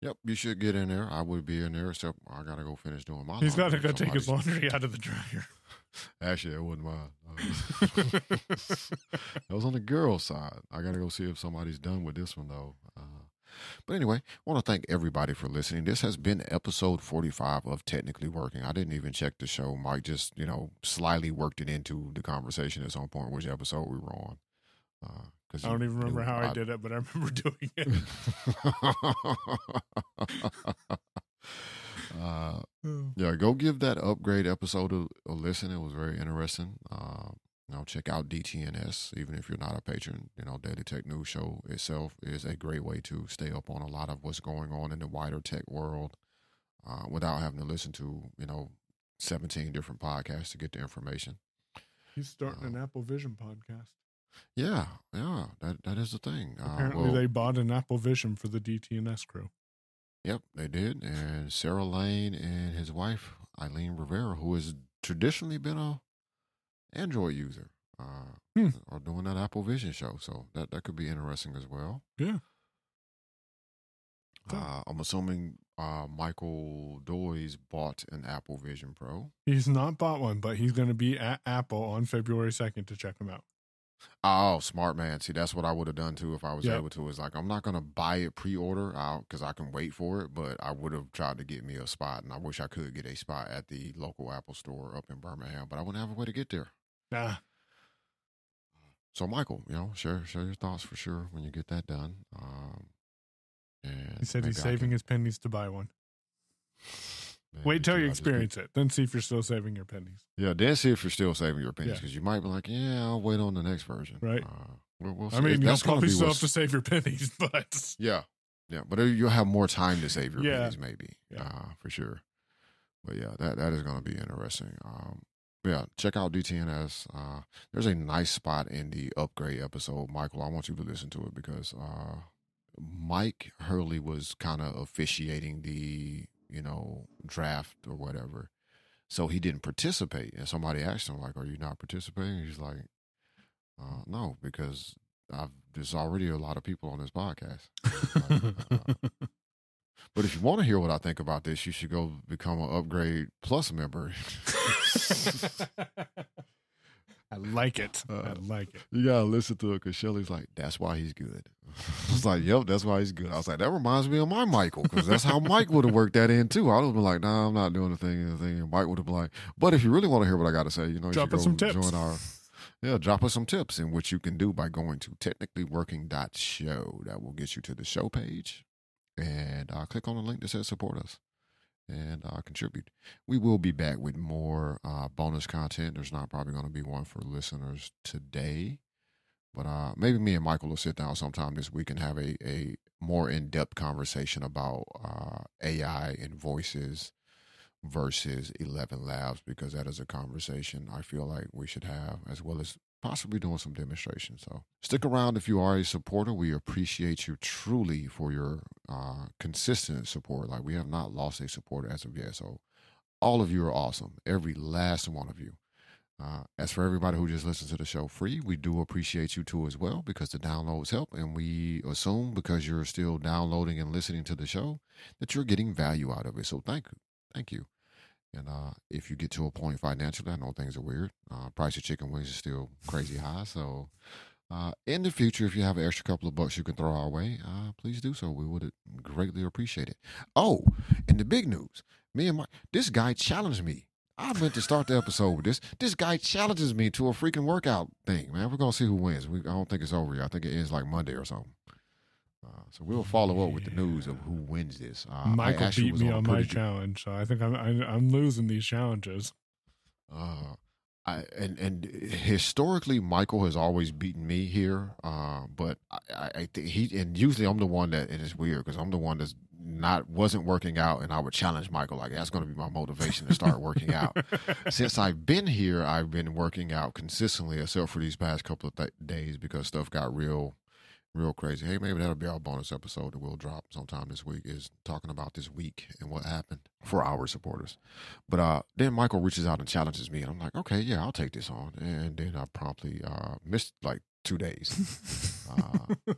Yep, you should get in there. I would be in there, except I gotta go finish doing my. He's got to laundry. go take his laundry out of the dryer. Actually, that wasn't mine. Uh, that was on the girl side. I gotta go see if somebody's done with this one though. But anyway, I want to thank everybody for listening. This has been episode 45 of Technically Working. I didn't even check the show. Mike just, you know, slyly worked it into the conversation at some point, which episode we were on. Uh, I don't even remember how I, I did it, but I remember doing it. uh, yeah, go give that upgrade episode a, a listen. It was very interesting. Uh, you know, check out DTNS, even if you're not a patron. You know, Daily Tech News Show itself is a great way to stay up on a lot of what's going on in the wider tech world uh, without having to listen to, you know, 17 different podcasts to get the information. He's starting uh, an Apple Vision podcast. Yeah, yeah, that that is the thing. Uh, Apparently, well, they bought an Apple Vision for the DTNS crew. Yep, they did, and Sarah Lane and his wife Eileen Rivera, who has traditionally been a Android user, uh, hmm. are doing that Apple Vision show. So that that could be interesting as well. Yeah. Uh, I'm assuming uh, Michael Doyes bought an Apple Vision Pro. He's not bought one, but he's going to be at Apple on February 2nd to check them out. Oh, smart man. See, that's what I would have done too if I was yep. able to. Is like I'm not gonna buy it pre-order out because I can wait for it, but I would have tried to get me a spot, and I wish I could get a spot at the local Apple store up in Birmingham, but I wouldn't have a way to get there. Nah. So, Michael, you know, share share your thoughts for sure when you get that done. Um, and he said he's saving can... his pennies to buy one. Man, Wait till you experience it, then see if you're still saving your pennies. Yeah, then see if you're still saving your pennies because yeah. you might be like, yeah, I'll wait on the next version. Right. Uh, we'll, we'll I mean, you'll probably still have to save your pennies, but yeah, yeah, but you'll have more time to save your yeah. pennies, maybe. Yeah, uh, for sure. But yeah, that that is going to be interesting. Um, yeah, check out DTNS. Uh, there's a nice spot in the upgrade episode, Michael. I want you to listen to it because uh, Myke Hurley was kind of officiating the you know, draft or whatever. So he didn't participate. And somebody asked him, like, are you not participating? He's like, uh, no, because I've, there's already a lot of people on this podcast. Like, uh, but if you want to hear what I think about this, you should go become an Upgrade Plus member. I like it. Uh, I like it. You gotta listen to it because Shelly's like, "That's why he's good." I was like, "Yep, that's why he's good." I was like, "That reminds me of my Michael because that's how Mike would have worked that in too." I would have been like, "Nah, I'm not doing the thing." The thing. And Mike would have been like, "But if you really want to hear what I got to say, you know, drop you us some tips. Join our yeah, drop us some tips in which you can do by going to technicallyworking.show. That will get you to the show page, and uh, click on the link that says support us and uh, contribute. We will be back with more uh, bonus content. There's not probably going to be one for listeners today, but uh, maybe me and Michael will sit down sometime this week and have a, a more in depth conversation about uh, AI and voices versus 11 Labs because that is a conversation I feel like we should have as well as possibly doing some demonstrations. So stick around if you are a supporter. We appreciate you truly for your uh, consistent support. Like we have not lost a supporter as of yet. So all of you are awesome. Every last one of you. Uh, as for everybody who just listens to the show free, we do appreciate you too as well because the downloads help. And we assume because you're still downloading and listening to the show that you're getting value out of it. So thank you. Thank you. And uh, if you get to a point financially, I know things are weird. Uh, price of chicken wings is still crazy high. So uh, in the future, if you have an extra couple of bucks you can throw our way, uh, please do so. We would greatly appreciate it. Oh, and the big news me and my, this guy challenged me. I meant to start the episode with this. This guy challenges me to a freaking workout thing, man. We're gonna see who wins. We, I don't think it's over yet. I think it ends like Monday or something. Uh, so we'll follow up with the news of who wins this. Uh, Michael beat me on, on my challenge, so I think I'm I, am i am losing these challenges. Uh, I and and historically, Michael has always beaten me here. Uh, but I, I think he and usually I'm the one that and it's weird because I'm the one that's not wasn't working out, and I would challenge Michael like that's going to be my motivation to start working out. Since I've been here, I've been working out consistently, except for these past couple of th- days because stuff got real real crazy. Hey, maybe that'll be our bonus episode that we'll drop sometime this week is talking about this week and what happened for our supporters. But uh, then Michael reaches out and challenges me, and I'm like, okay, yeah, I'll take this on. And then I promptly uh, missed like two days. uh,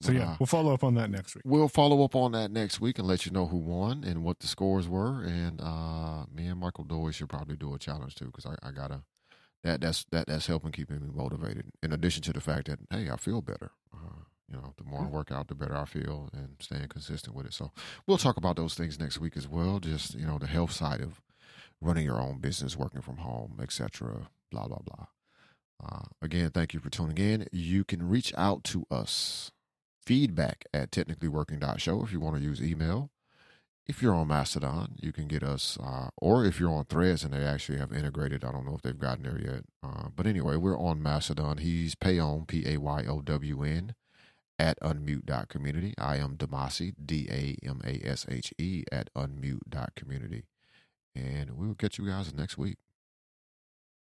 so yeah, uh, we'll follow up on that next week. We'll follow up on that next week and let you know who won and what the scores were. And uh, me and Michael Doy should probably do a challenge too because I, I gotta that that's that that's helping keeping me motivated. In addition to the fact that hey, I feel better. Uh, You know, the more I work out, the better I feel, and staying consistent with it. So we'll talk about those things next week as well. Just you know, the health side of running your own business, working from home, etc. Blah blah blah. Uh, again, thank you for tuning in. You can reach out to us feedback at technicallyworking.show if you want to use email. If you're on Mastodon, you can get us, uh, or if you're on Threads and they actually have integrated, I don't know if they've gotten there yet. Uh, but anyway, we're on Mastodon. He's Payown, P A Y O W N, at unmute.community. I am Damashe, D A M A S H E, at unmute.community. And we'll catch you guys next week.